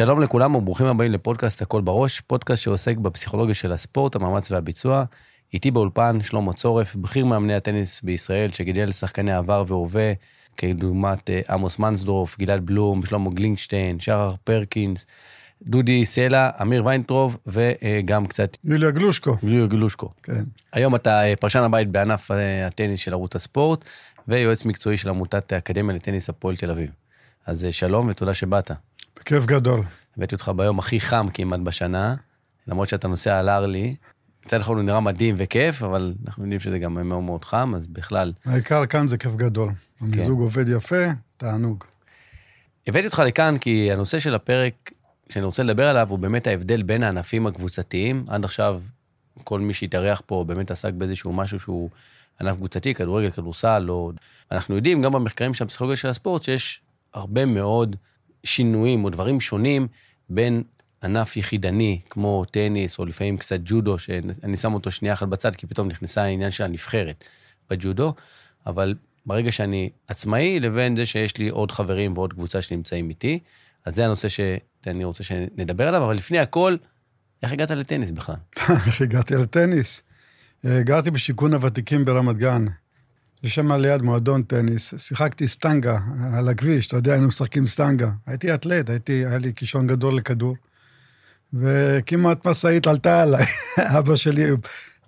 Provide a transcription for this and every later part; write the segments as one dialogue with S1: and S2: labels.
S1: שלום לכולם וברוכים הבאים לפודקאסט הכל בראש, פודקאסט שעוסק בפסיכולוגיה של הספורט, המאמץ והביצוע. איתי באולפן שלמה צורף, בכיר מאמני הטניס בישראל, שגידל שחקני עבר והווה, כדוגמת אה, עמוס מנסדורף, גלעד בלום, שלמה גליקשטיין, שחר פרקיס, דודי סלע, אמיר ויינטרוב, וגם קצת...
S2: יוליה גלושקו.
S1: יוליה גלושקו.
S2: כן.
S1: היום אתה אה, פרשן הבית בענף אה, הטניס של ערוץ הספורט, ויועץ מקצועי של עמותת האקדמיה לטניס הפועל תל אביב. אז שלום ותודה שבאת.
S2: בכיף גדול.
S1: הבאתי אותך ביום הכי חם כמעט בשנה, למרות שאתה נוסע על ארלי. מצד אחד הוא נראה מדהים וכיף, אבל אנחנו יודעים שזה גם מאוד מאוד חם, אז בכלל...
S2: העיקר כאן זה כיף גדול. המיזוג כן. עובד יפה, תענוג.
S1: הבאתי אותך לכאן כי הנושא של הפרק שאני רוצה לדבר עליו הוא באמת ההבדל בין הענפים הקבוצתיים. עד עכשיו, כל מי שהתארח פה באמת עסק באיזשהו משהו שהוא ענף קבוצתי, כדורגל, כדורסל, או... אנחנו יודעים, גם במחקרים של הפסיכולוגיה של הספורט, שיש הרבה מאוד שינויים או דברים שונים בין ענף יחידני, כמו טניס, או לפעמים קצת ג'ודו, שאני שם אותו שנייה אחת בצד, כי פתאום נכנסה העניין של הנבחרת בג'ודו, אבל ברגע שאני עצמאי, לבין זה שיש לי עוד חברים ועוד קבוצה שנמצאים איתי, אז זה הנושא שאני רוצה שנדבר עליו, אבל לפני הכל, איך הגעת לטניס בכלל?
S2: איך הגעתי לטניס? גרתי בשיכון הוותיקים ברמת גן. יש שם ליד מועדון טניס, שיחקתי סטנגה על הכביש, אתה יודע, היינו משחקים סטנגה. הייתי אתלט, הייתי, היה לי כישרון גדול לכדור. וכמעט משאית עלתה עליי. אבא שלי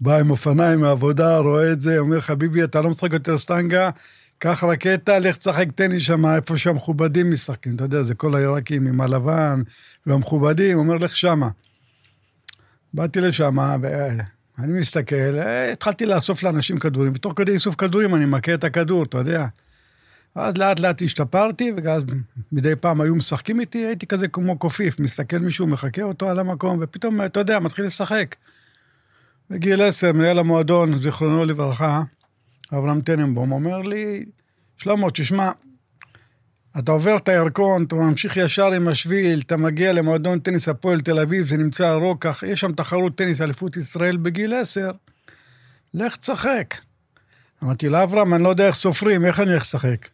S2: בא עם אופניים מהעבודה, רואה את זה, אומר, חביבי, אתה לא משחק יותר סטנגה, קח רקטה, לך תשחק טניס שם, איפה שהמכובדים משחקים. אתה יודע, זה כל העיראקים עם הלבן והמכובדים, אומר, לך שמה. באתי לשם, ואני מסתכל, התחלתי לאסוף לאנשים כדורים, ותוך כדי איסוף כדורים אני מכה את הכדור, אתה יודע. אז לאט לאט השתפרתי, ואז מדי פעם היו משחקים איתי, הייתי כזה כמו קופיף, מסתכל מישהו, מחכה אותו על המקום, ופתאום, אתה יודע, מתחיל לשחק. בגיל עשר, מנהל המועדון, זיכרונו לברכה, אברהם טננבום, אומר לי, שלמה, תשמע, אתה עובר את הירקון, אתה ממשיך ישר עם השביל, אתה מגיע למועדון טניס הפועל תל אביב, זה נמצא רוקח, יש שם תחרות טניס אליפות ישראל בגיל עשר, לך תשחק. אמרתי לו, אברהם, אני לא יודע איך סופרים, איך אני לשחק?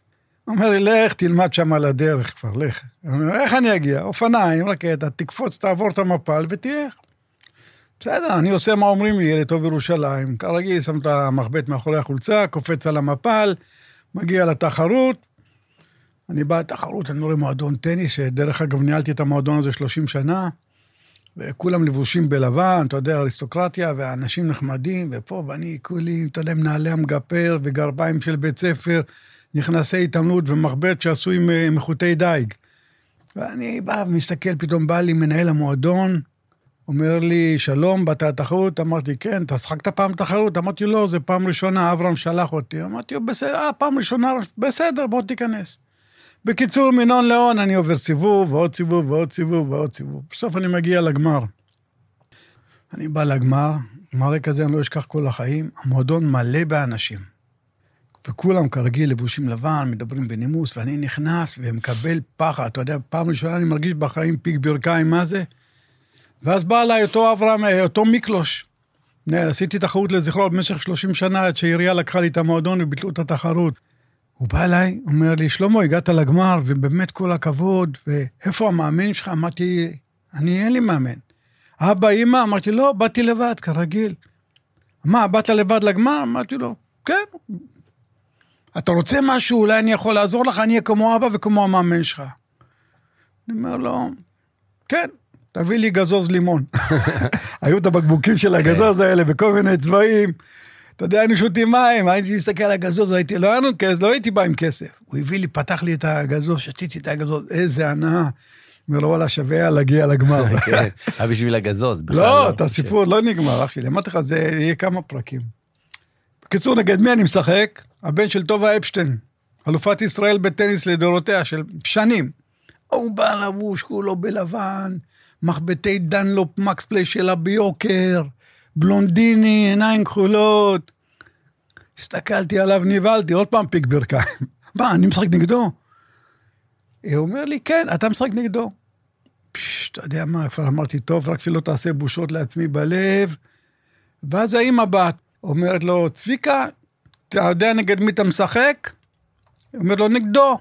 S2: הוא אומר לי, לך, תלמד שם על הדרך כבר, לך. אומר, איך אני אגיע? אופניים, רקטה, תקפוץ, תעבור את המפל ותהיה. בסדר, אני עושה מה אומרים לי, ילד טוב ירושלים. כרגיל, שם את המחבט מאחורי החולצה, קופץ על המפל, מגיע לתחרות. אני בא לתחרות, אני רואה מועדון טניס, שדרך אגב ניהלתי את המועדון הזה 30 שנה, וכולם לבושים בלבן, אתה יודע, אריסטוקרטיה, ואנשים נחמדים, ופה, ואני כולי, אתה יודע, מנהלי המגפר וגרביים של בית ספר. נכנסי התעמלות ומחבט שעשוי מחוטי דייג. ואני בא ומסתכל, פתאום בא לי מנהל המועדון, אומר לי, שלום, באת לתחרות? אמרתי, כן, אתה שחקת פעם תחרות? אמרתי, לא, זה פעם ראשונה, אברהם שלח אותי. אמרתי, בסדר, אה, פעם ראשונה, בסדר, בוא תיכנס. בקיצור, מנון להון אני עובר סיבוב, ועוד סיבוב, ועוד סיבוב, ועוד סיבוב. בסוף אני מגיע לגמר. אני בא לגמר, גמר כזה אני לא אשכח כל החיים, המועדון מלא באנשים. וכולם כרגיל לבושים לבן, מדברים בנימוס, ואני נכנס ומקבל פחד. אתה יודע, פעם ראשונה אני מרגיש בחיים פיק ברכיים, מה זה? ואז בא אליי אותו אברהם, אה, אותו מיקלוש. עשיתי תחרות לזכרו במשך 30 שנה, עד שהעירייה לקחה לי את המועדון וביטלו את התחרות. הוא בא אליי, אומר לי, שלמה, הגעת לגמר, ובאמת כל הכבוד, ואיפה המאמן שלך? אמרתי, אני, אין לי מאמן. אבא, אמא? אמרתי, לא, באתי לבד, כרגיל. מה, באת לבד לגמר? אמרתי לו, כן, אתה רוצה משהו, אולי אני יכול לעזור לך, אני אהיה כמו אבא וכמו המאמן שלך. אני אומר לו, כן, תביא לי גזוז לימון. היו את הבקבוקים של הגזוז האלה בכל מיני צבעים. אתה יודע, היינו שותים מים, הייתי מסתכל על הגזוז, הייתי, לא היה לנו כסף, לא הייתי בא עם כסף. הוא הביא לי, פתח לי את הגזוז, שתיתי את הגזוז, איזה הנאה. אומר לו, וואלה, שווה היה להגיע לגמר.
S1: כן, היה בשביל הגזוז,
S2: לא. לא, את הסיפור לא נגמר, אח שלי. אמרתי לך, זה יהיה כמה פרקים. בקיצור, נגד מי אני משחק? הבן של טובה אפשטיין, אלופת ישראל בטניס לדורותיה של שנים. הוא בא לבוש כולו בלבן, מחבטי Dunlop Maxply שעלה ביוקר, בלונדיני, עיניים כחולות. הסתכלתי עליו, נבהלתי, עוד פעם פיק ברכיים. מה, אני משחק נגדו? הוא אומר לי, כן, אתה משחק נגדו. פשש, אתה יודע מה, כבר אמרתי, טוב, רק שלא תעשה בושות לעצמי בלב. ואז האמא בת אומרת לו, צביקה, אתה יודע נגד מי אתה משחק? הוא אומר לו, נגדו.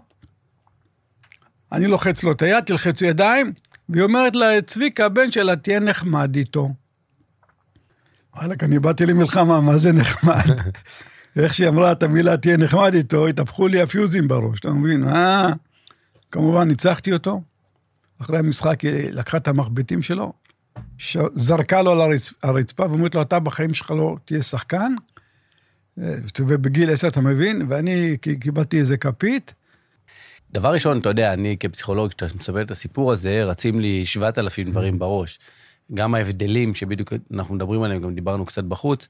S2: אני לוחץ לו את היד, תלחצו ידיים, והיא אומרת לה, צביקה, הבן שלה, תהיה נחמד איתו. וואלכ, אני באתי למלחמה, מה זה נחמד? איך שהיא אמרה את המילה תהיה נחמד איתו, התהפכו לי הפיוזים בראש, אתה מבין? אה, כמובן, ניצחתי אותו. אחרי המשחק היא לקחה את המחבטים שלו, זרקה לו על הרצ... הרצפה ואומרת לו, אתה בחיים שלך לא תהיה שחקן. אה, ובגיל עשר, אתה מבין? ואני קיבלתי איזה כפית.
S1: דבר ראשון, אתה יודע, אני כפסיכולוג, כשאתה מספר את הסיפור הזה, רצים לי 7,000 דברים בראש. גם ההבדלים שבדיוק אנחנו מדברים עליהם, גם דיברנו קצת בחוץ,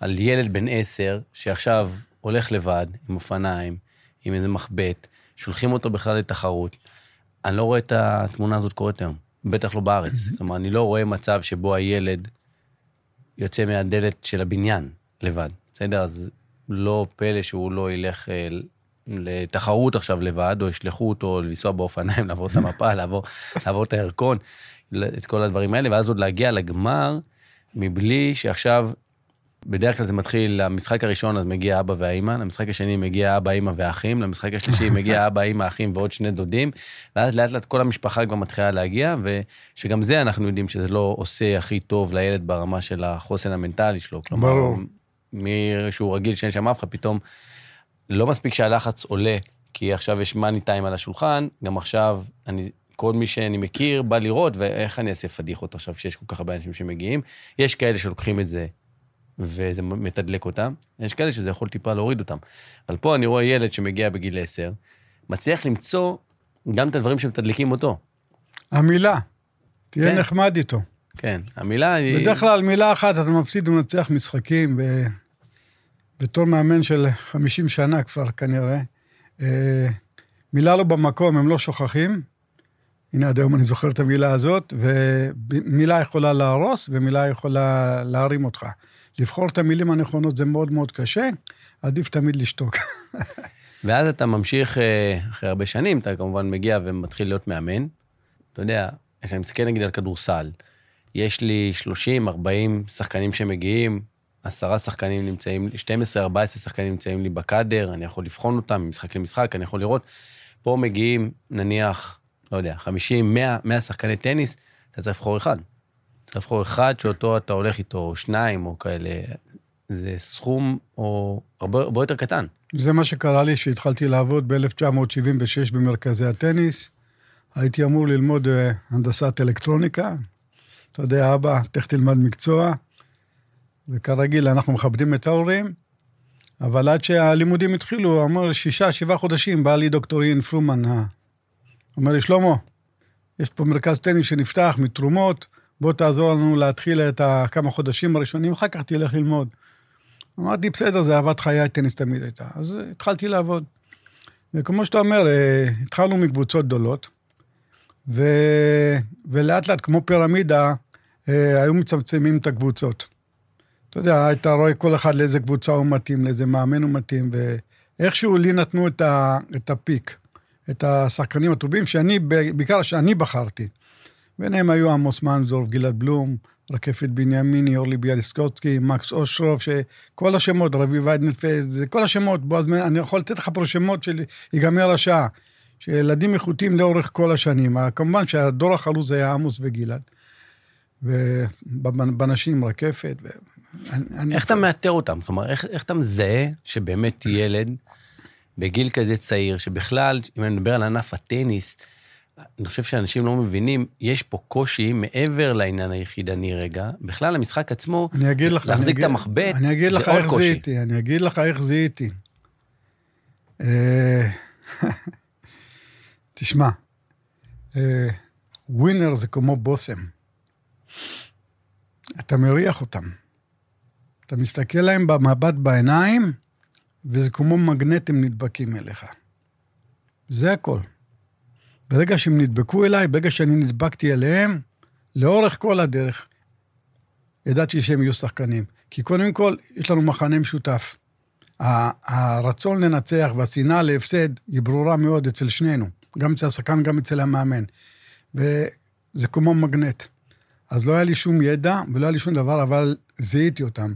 S1: על ילד בן עשר שעכשיו הולך לבד, עם אופניים, עם איזה מחבט, שולחים אותו בכלל לתחרות. אני לא רואה את התמונה הזאת קורית היום, בטח לא בארץ. כלומר, אני לא רואה מצב שבו הילד יוצא מהדלת של הבניין לבד, בסדר? אז לא פלא שהוא לא ילך אה, לתחרות עכשיו לבד, או ישלחו אותו לנסוע באופניים, לעבור את המפה, לעבור, לעבור את הירקון, את כל הדברים האלה, ואז עוד להגיע לגמר, מבלי שעכשיו בדרך כלל זה מתחיל, למשחק הראשון אז מגיע אבא והאימא, למשחק השני מגיע אבא, אימא ואחים, למשחק השלישי מגיע אבא, אימא, אחים ועוד שני דודים, ואז לאט לאט כל המשפחה כבר מתחילה להגיע, ושגם זה אנחנו יודעים שזה לא עושה הכי טוב לילד ברמה של החוסן המנטלי שלו. כלומר, ברור. מי שהוא רגיל שאין שם אף אחד, פתאום לא מספיק שהלחץ עולה, כי עכשיו יש מאני טיים על השולחן, גם עכשיו אני, כל מי שאני מכיר בא לראות, ואיך אני אעשה פדיחות עכשיו כשיש כל כך הרבה אנשים שמגיעים. יש כאלה שלוקחים את זה וזה מתדלק אותם, יש כאלה שזה יכול טיפה להוריד אותם. אבל פה אני רואה ילד שמגיע בגיל 10, מצליח למצוא גם את הדברים שמתדלקים אותו.
S2: המילה, תהיה כן. נחמד איתו.
S1: כן, המילה היא...
S2: בדרך כלל מילה אחת אתה מפסיד ומנצח משחקים, ב... בתור מאמן של 50 שנה כבר כנראה. אה, מילה לא במקום, הם לא שוכחים. הנה, עד היום אני זוכר את המילה הזאת, ומילה יכולה להרוס ומילה יכולה להרים אותך. לבחור את המילים הנכונות זה מאוד מאוד קשה, עדיף תמיד לשתוק.
S1: ואז אתה ממשיך, אה, אחרי הרבה שנים, אתה כמובן מגיע ומתחיל להיות מאמן. אתה יודע, כשאני מסתכל נגיד על כדורסל, יש לי 30, 40 שחקנים שמגיעים, עשרה שחקנים נמצאים, 12, 14 שחקנים נמצאים לי בקאדר, אני יכול לבחון אותם ממשחק למשחק, אני יכול לראות. פה מגיעים, נניח, לא יודע, 50, 100, 100 שחקני טניס, אתה צריך לבחור אחד. צריך לבחור אחד שאותו אתה הולך איתו, או שניים, או כאלה. זה סכום או הרבה, הרבה יותר קטן.
S2: זה מה שקרה לי כשהתחלתי לעבוד ב-1976 במרכזי הטניס. הייתי אמור ללמוד אה, הנדסת אלקטרוניקה. אתה יודע, אבא, תכף תלמד מקצוע. וכרגיל, אנחנו מכבדים את ההורים, אבל עד שהלימודים התחילו, אמר שישה, שבעה חודשים, בא לי דוקטור אין פרומן. אומר לי, שלמה, יש פה מרכז טניס שנפתח מתרומות, בוא תעזור לנו להתחיל את הכמה חודשים הראשונים, אחר כך תלך ללמוד. אמרתי, בסדר, זה אהבת חיי, טניס תמיד הייתה. אז התחלתי לעבוד. וכמו שאתה אומר, אה, התחלנו מקבוצות גדולות, ו... ולאט לאט, כמו פירמידה, אה, היו מצמצמים את הקבוצות. אתה יודע, היית רואה כל אחד לאיזה קבוצה הוא מתאים, לאיזה מאמן הוא מתאים, ואיכשהו לי נתנו את, ה... את ה peak, את השחקנים הטובים, שאני, בעיקר שאני בחרתי. ביניהם היו עמוס מנסדורף, גלעד בלום, רקפת בנימיני, אורלי ביאליסקוטסקי, מקס אושרוב, שכל השמות, רביב ויידנפלד, זה כל השמות, בועז, אני יכול לתת לך פה שמות של ייגמר השעה, שילדים איכותיים לאורך כל השנים. כמובן שהדור החלוץ היה עמוס וגלעד. ובנשים רקפת. ו...
S1: אני, איך אני... אתה מאתר אותם? כלומר, איך, איך אתה מזהה שבאמת ילד בגיל כזה צעיר, שבכלל, אם אני מדבר על ענף הטניס, אני חושב שאנשים לא מבינים, יש פה קושי מעבר לעניין היחידני רגע. בכלל, המשחק עצמו,
S2: אני אגיד לך,
S1: להחזיק את המחבט,
S2: אני אגיד לך איך זיהיתי, אני אגיד לך איך זיהיתי. אה, תשמע, ווינר זה כמו בושם. אתה מריח אותם. אתה מסתכל להם במבט בעיניים, וזה כמו מגנטים נדבקים אליך. זה הכל. ברגע שהם נדבקו אליי, ברגע שאני נדבקתי אליהם, לאורך כל הדרך, ידעתי שהם יהיו שחקנים. כי קודם כל, יש לנו מחנה משותף. הרצון לנצח והשנאה להפסד היא ברורה מאוד אצל שנינו, גם אצל השחקן, גם אצל המאמן. וזה כמו מגנט. אז לא היה לי שום ידע ולא היה לי שום דבר, אבל זיהיתי אותם.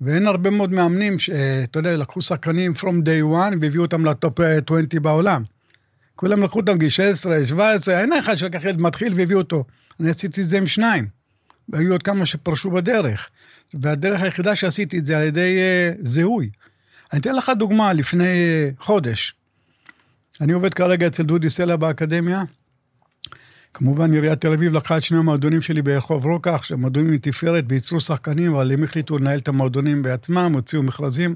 S2: ואין הרבה מאוד מאמנים שאתה יודע, לקחו שחקנים from day one והביאו אותם לטופ 20 בעולם. כולם לקחו אותם גיל 16, 17, אין אחד שלקח ילד מתחיל והביאו אותו. אני עשיתי את זה עם שניים. והיו עוד כמה שפרשו בדרך. והדרך היחידה שעשיתי את זה על ידי uh, זיהוי. אני אתן לך דוגמה, לפני uh, חודש. אני עובד כרגע אצל דודי סלע באקדמיה. כמובן, עיריית תל אביב לקחה את שני המועדונים שלי ברחוב רוקח, שהם מועדונים מתפארת וייצרו שחקנים, אבל הם החליטו לנהל את המועדונים בעצמם, הוציאו מכרזים,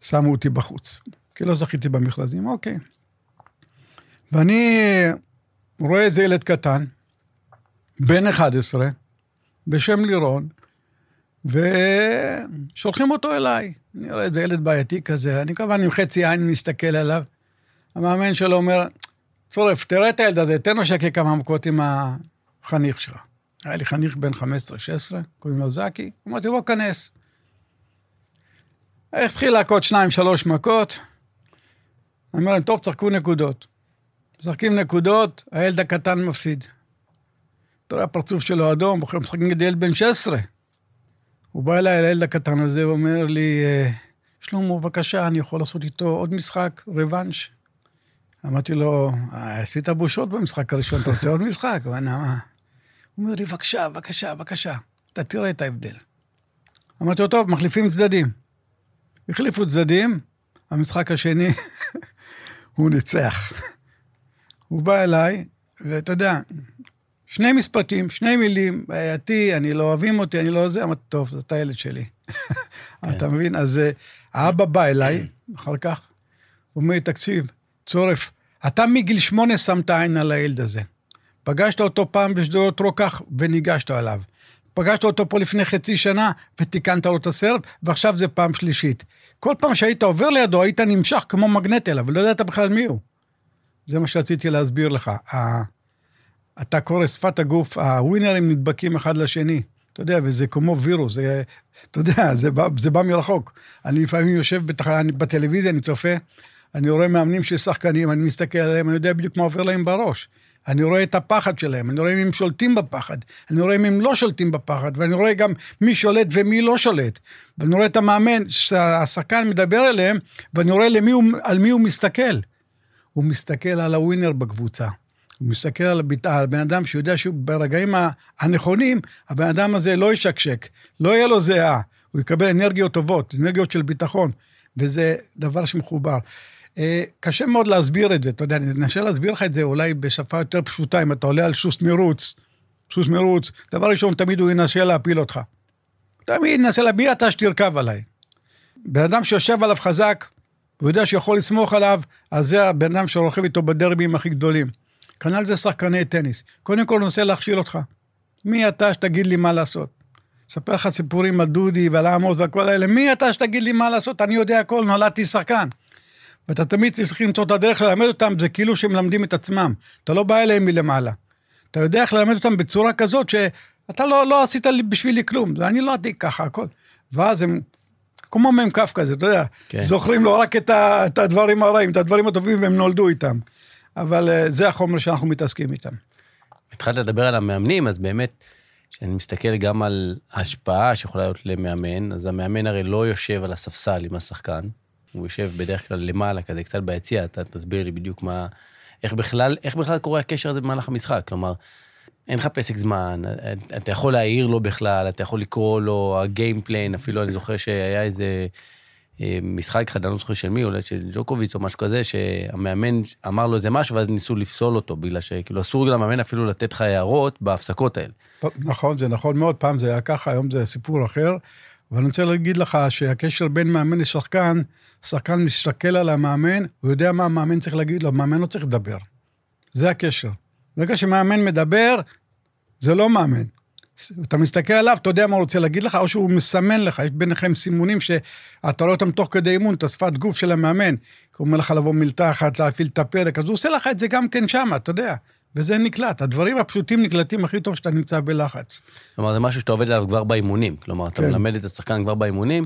S2: שמו אותי בחוץ. כי לא זכיתי במכרזים, אוקיי. ואני רואה איזה ילד קטן, בן 11, בשם לירון, ושולחים אותו אליי. אני רואה איזה ילד בעייתי כזה, אני כמובן עם חצי עין מסתכל עליו. המאמן שלו אומר, צורף, תראה את הילד הזה, תן לו שקי כמה מכות עם החניך שלך. היה לי חניך בן 15-16, קוראים לו זקי, אמרתי, בוא, כנס. התחיל להכות שניים, שלוש מכות. אני אומר להם, טוב, צחקו נקודות. משחקים נקודות, הילד הקטן מפסיד. אתה רואה, הפרצוף שלו אדום, בוחר משחק נגד ילד בן 16. הוא בא אליי, לילד הקטן הזה, ואומר לי, אה, שלמה, בבקשה, אני יכול לעשות איתו עוד משחק, רבאנש? אמרתי לו, עשית בושות במשחק הראשון, אתה רוצה עוד משחק? הוא אומר לי, בבקשה, בבקשה, בבקשה, אתה תראה את ההבדל. אמרתי לו, טוב, מחליפים צדדים. החליפו צדדים, המשחק השני, הוא ניצח. הוא בא אליי, ואתה יודע, שני משפטים, שני מילים, בעייתי, אני לא אוהבים אותי, אני לא זה, אמרתי, טוב, זאת הילד שלי. כן. אתה מבין? אז אה, האבא בא אליי, אחר כך, הוא אומר לי, תקשיב, צורף, אתה מגיל שמונה שמת עין על הילד הזה. פגשת אותו פעם בשדרות רוקח וניגשת אליו. פגשת אותו פה לפני חצי שנה ותיקנת לו את הסרט, ועכשיו זה פעם שלישית. כל פעם שהיית עובר לידו, היית נמשך כמו מגנט אליו, ולא ידעת בכלל מי הוא. זה מה שרציתי להסביר לך. אתה קורא שפת הגוף, הווינרים נדבקים אחד לשני. אתה יודע, וזה כמו וירוס, זה, אתה יודע, זה בא, זה בא מרחוק. אני לפעמים יושב בתחנה, בטלוויזיה, אני צופה, אני רואה מאמנים של שחקנים, אני מסתכל עליהם, אני יודע בדיוק מה עובר להם בראש. אני רואה את הפחד שלהם, אני רואה אם הם שולטים בפחד, אני רואה אם הם לא שולטים בפחד, ואני רואה גם מי שולט ומי לא שולט. ואני רואה את המאמן שהשחקן מדבר אליהם, ואני רואה למי הוא, על מי הוא מסתכל. הוא מסתכל על הווינר בקבוצה. הוא מסתכל על הבן אדם שיודע שברגעים הנכונים, הבן אדם הזה לא ישקשק, לא יהיה לו זהה, הוא יקבל אנרגיות טובות, אנרגיות של ביטחון, וזה דבר שמחובר. אה, קשה מאוד להסביר את זה, אתה יודע, אני אנסה להסביר לך את זה אולי בשפה יותר פשוטה, אם אתה עולה על סוס מרוץ, סוס מרוץ, דבר ראשון, תמיד הוא ינסה להפיל אותך. תמיד ינסה להביע אתה שתרכב עליי. בן אדם שיושב עליו חזק, הוא יודע שיכול לסמוך עליו, אז זה הבן אדם שרוכב איתו בדרבים הכי גדולים. כנ"ל זה שחקני טניס. קודם כל, ננסה להכשיל אותך. מי אתה שתגיד לי מה לעשות? אספר לך סיפורים על דודי ועל עמוס וכל האלה. מי אתה שתגיד לי מה לעשות? אני יודע הכל, נולדתי שחקן. ואתה תמיד צריך למצוא את הדרך ללמד אותם, זה כאילו שהם מלמדים את עצמם. אתה לא בא אליהם מלמעלה. אתה יודע איך ללמד אותם בצורה כזאת שאתה לא, לא עשית בשבילי כלום, ואני לא עדיק ככה, הכל. ואז הם, כמו מ"כ כזה, אתה יודע, כן. זוכרים לו רק את, ה, את הדברים הרעים, את הדברים הטובים, והם נולדו איתם. אבל uh, זה החומר שאנחנו מתעסקים איתם.
S1: התחלת לדבר על המאמנים, אז באמת, כשאני מסתכל גם על ההשפעה שיכולה להיות למאמן, אז המאמן הרי לא יושב על הספסל עם השחקן, הוא יושב בדרך כלל למעלה, כזה קצת ביציע, אתה תסביר לי בדיוק מה... איך בכלל, איך בכלל קורה הקשר הזה במהלך המשחק? כלומר, אין לך פסק זמן, אתה יכול להעיר לו בכלל, אתה יכול לקרוא לו הגיימפליין, אפילו אני זוכר שהיה איזה אה, משחק אחד, אני לא זוכר של מי, אולי של ג'וקוביץ או משהו כזה, שהמאמן אמר לו איזה משהו, ואז ניסו לפסול אותו, בגלל שכאילו אסור למאמן אפילו לתת לך הערות בהפסקות האלה.
S2: נכון, זה נכון מאוד, פעם זה היה ככה, היום זה סיפור אחר. אבל אני רוצה להגיד לך שהקשר בין מאמן לשחקן, שחקן מסתכל על המאמן, הוא יודע מה המאמן צריך להגיד לו, מאמן לא צריך לדבר. זה הקשר. ברגע שמאמן מדבר, זה לא מאמן. אתה מסתכל עליו, אתה יודע מה הוא רוצה להגיד לך, או שהוא מסמן לך, יש ביניכם סימונים שאתה רואה אותם תוך כדי אימון, את השפת גוף של המאמן. הוא אומר לך לבוא מילתה אחת, להפעיל את הפרק, אז הוא עושה לך את זה גם כן שמה, אתה יודע. וזה נקלט. הדברים הפשוטים נקלטים הכי טוב כשאתה נמצא בלחץ.
S1: כלומר, זה משהו שאתה עובד עליו כבר באימונים. כלומר, אתה כן. מלמד את השחקן כבר באימונים.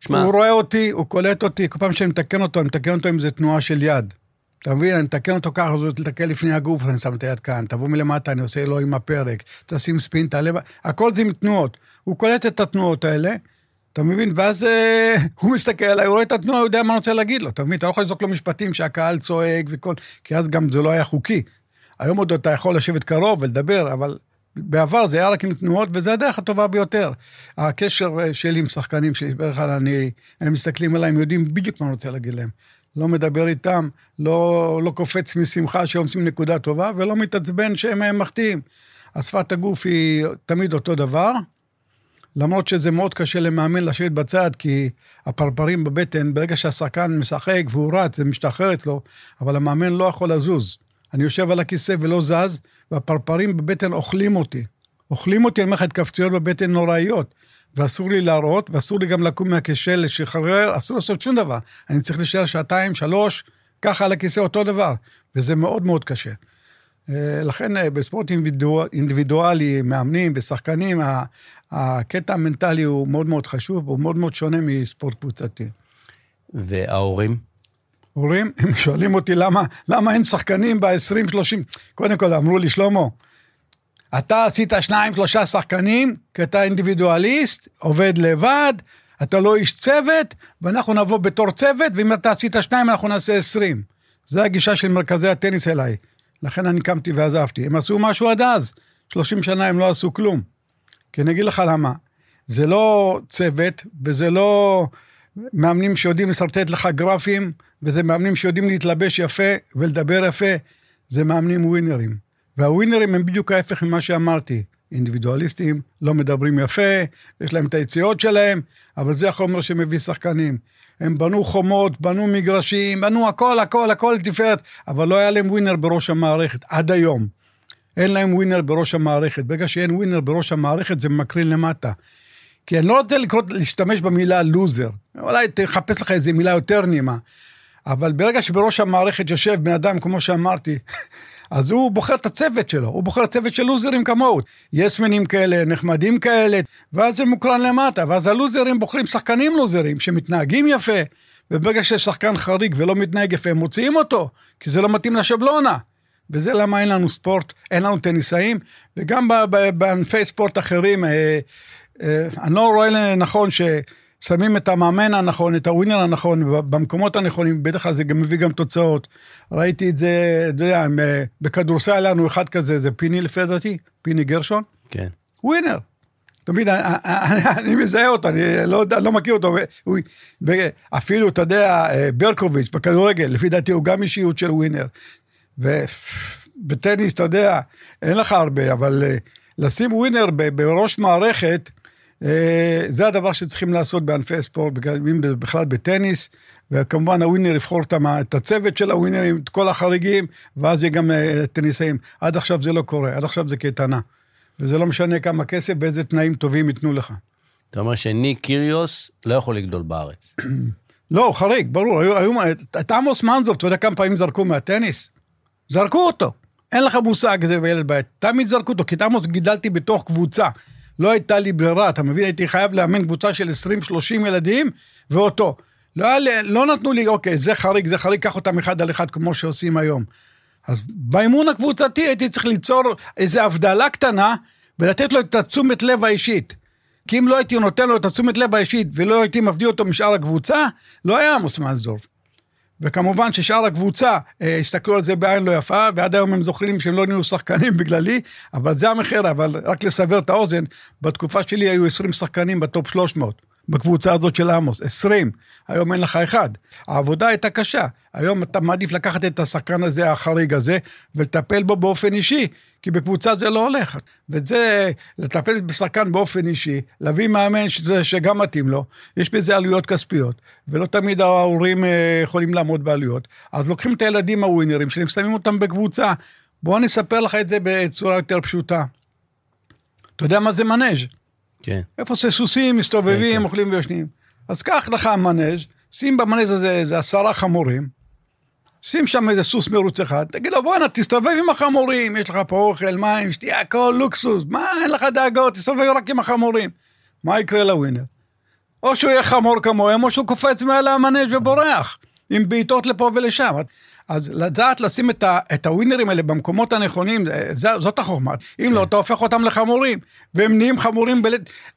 S2: שמה... הוא רואה אותי, הוא קולט אותי, כל פעם שאני מתקן אותו, אני מתקן אותו עם איזה תנועה של יד. אתה מבין? אני מתקן אותו ככה, אז הוא מתקן לפני הגוף, אני שם את היד כאן, תבוא מלמטה, אני עושה לו עם הפרק, תשים ספין, תעלה, הכל זה עם תנועות. הוא קולט את התנועות האלה, אתה מבין? ואז אה, הוא מסתכל עליי, הוא רואה את התנועה, הוא יודע מה אני רוצה להגיד לו. אתה מבין? אתה לא יכול לזרוק לו משפטים שהקהל צועק וכל... כי אז גם זה לא היה חוקי. היום עוד אתה יכול לשבת קרוב ולדבר, אבל בעבר זה היה רק עם תנועות, וזה הדרך הטובה ביותר. הקשר אה, שלי עם שחקנים שלי, בדרך כלל אני, הם מסתכלים עליי, הם יודעים בדיוק מה אני רוצה להגיד להם. לא מדבר איתם, לא, לא קופץ משמחה שהם עושים נקודה טובה, ולא מתעצבן שהם מחטיאים. השפת הגוף היא תמיד אותו דבר, למרות שזה מאוד קשה למאמן לשבת בצד, כי הפרפרים בבטן, ברגע שהשחקן משחק והוא רץ, זה משתחרר אצלו, אבל המאמן לא יכול לזוז. אני יושב על הכיסא ולא זז, והפרפרים בבטן אוכלים אותי. אוכלים אותי, אני אומר לך, התכווצויות בבטן נוראיות. ואסור לי להראות, ואסור לי גם לקום מהכיסא, לשחרר, אסור לעשות שום דבר. אני צריך להישאר שעתיים, שלוש, ככה על הכיסא אותו דבר, וזה מאוד מאוד קשה. אה, לכן אה, בספורט אינדיבידואלי, מאמנים ושחקנים, הקטע המנטלי הוא מאוד מאוד חשוב, והוא מאוד מאוד שונה מספורט קבוצתי.
S1: וההורים?
S2: הורים, הם שואלים אותי למה, למה אין שחקנים ב-20-30, קודם כל אמרו לי, שלמה, אתה עשית שניים, שלושה שחקנים, כי אתה אינדיבידואליסט, עובד לבד, אתה לא איש צוות, ואנחנו נבוא בתור צוות, ואם אתה עשית שניים, אנחנו נעשה עשרים. זו הגישה של מרכזי הטניס אליי. לכן אני קמתי ועזבתי. הם עשו משהו עד אז, 30 שנה הם לא עשו כלום. כי אני אגיד לך למה. זה לא צוות, וזה לא מאמנים שיודעים לשרטט לך גרפים, וזה מאמנים שיודעים להתלבש יפה ולדבר יפה, זה מאמנים ווינרים. והווינרים הם בדיוק ההפך ממה שאמרתי. אינדיבידואליסטים, לא מדברים יפה, יש להם את היציאות שלהם, אבל זה החומר שמביא שחקנים. הם בנו חומות, בנו מגרשים, בנו הכל, הכל, הכל לתפארת, אבל לא היה להם ווינר בראש המערכת, עד היום. אין להם ווינר בראש המערכת. ברגע שאין ווינר בראש המערכת, זה מקרין למטה. כי אני לא רוצה לקרוא, להשתמש במילה לוזר. אולי תחפש לך איזה מילה יותר נעימה. אבל ברגע שבראש המערכת יושב בן אדם, כמו שאמרתי, אז הוא בוחר את הצוות שלו, הוא בוחר צוות של לוזרים כמוהו. יסמנים כאלה, נחמדים כאלה, ואז זה מוקרן למטה, ואז הלוזרים בוחרים שחקנים לוזרים שמתנהגים יפה, וברגע שיש שחקן חריג ולא מתנהג יפה, הם מוציאים אותו, כי זה לא מתאים לשבלונה. וזה למה אין לנו ספורט, אין לנו טניסאים, וגם בענפי ספורט אחרים, אה, אה, אני לא רואה לנכון ש... שמים את המאמן הנכון, את הווינר הנכון, במקומות הנכונים, בטח כלל זה גם מביא גם תוצאות. ראיתי את זה, אתה יודע, אה, בכדורסל היה לנו אחד כזה, זה פיני לפי דעתי, פיני גרשון.
S1: כן.
S2: ווינר. מבין, אני, אני, אני מזהה אותו, אני לא, לא מכיר אותו. הוא, אפילו, אתה יודע, אה, ברקוביץ' בכדורגל, לפי דעתי הוא גם אישיות של ווינר. ובטניס, אתה יודע, אין לך הרבה, אבל אה, לשים ווינר בראש מערכת, אה, זה הדבר שצריכים לעשות בענפי ספורט, בכלל בטניס, וכמובן הווינר יבחור את הצוות של הווינרים, את כל החריגים, ואז יהיה גם אה, טניסאים. עד עכשיו זה לא קורה, עד עכשיו זה קייטנה. וזה לא משנה כמה כסף ואיזה תנאים טובים ייתנו לך.
S1: אתה אומר שניק קיריוס לא יכול לגדול בארץ.
S2: לא, חריג, ברור. היו, היו, את עמוס מנזוב, אתה יודע כמה פעמים זרקו מהטניס? זרקו אותו. אין לך מושג, זה ילד בעיה. תמיד זרקו אותו, כי את עמוס גידלתי בתוך קבוצה. לא הייתה לי ברירה, אתה מבין? הייתי חייב לאמן קבוצה של 20-30 ילדים, ואותו. לא, לא נתנו לי, אוקיי, זה חריג, זה חריג, קח אותם אחד על אחד כמו שעושים היום. אז באימון הקבוצתי הייתי צריך ליצור איזו הבדלה קטנה ולתת לו את התשומת לב האישית. כי אם לא הייתי נותן לו את התשומת לב האישית ולא הייתי מבדיל אותו משאר הקבוצה, לא היה עמוס מנזור. וכמובן ששאר הקבוצה אה, הסתכלו על זה בעין לא יפה, ועד היום הם זוכרים שהם לא נהיו שחקנים בגללי, אבל זה המחיר, אבל רק לסבר את האוזן, בתקופה שלי היו 20 שחקנים בטופ 300. בקבוצה הזאת של עמוס, 20, היום אין לך אחד. העבודה הייתה קשה, היום אתה מעדיף לקחת את השחקן הזה, החריג הזה, ולטפל בו באופן אישי, כי בקבוצה זה לא הולך. וזה, לטפל בשחקן באופן אישי, להביא מאמן שזה, שגם מתאים לו, יש בזה עלויות כספיות, ולא תמיד ההורים אה, יכולים לעמוד בעלויות. אז לוקחים את הילדים הווינרים שלי, שמים אותם בקבוצה. בואו אני אספר לך את זה בצורה יותר פשוטה. אתה יודע מה זה מנאז'?
S1: כן.
S2: איפה שסוסים מסתובבים, כן, כן. אוכלים וישנים. אז קח לך מנאז', שים במנאז' הזה איזה עשרה חמורים, שים שם איזה סוס מרוץ אחד, תגיד לו בואנה תסתובב עם החמורים, יש לך פה אוכל, מים, שתייה, הכל לוקסוס, מה אין לך דאגות, תסתובב רק עם החמורים. מה יקרה לווינר? או שהוא יהיה חמור כמוהם, או שהוא קופץ מעל המנאז' ובורח, עם בעיטות לפה ולשם. אז לדעת לשים את, ה, את הווינרים האלה במקומות הנכונים, זה, זאת החוכמה. אם לא, אתה הופך אותם לחמורים, והם נהיים חמורים, בל...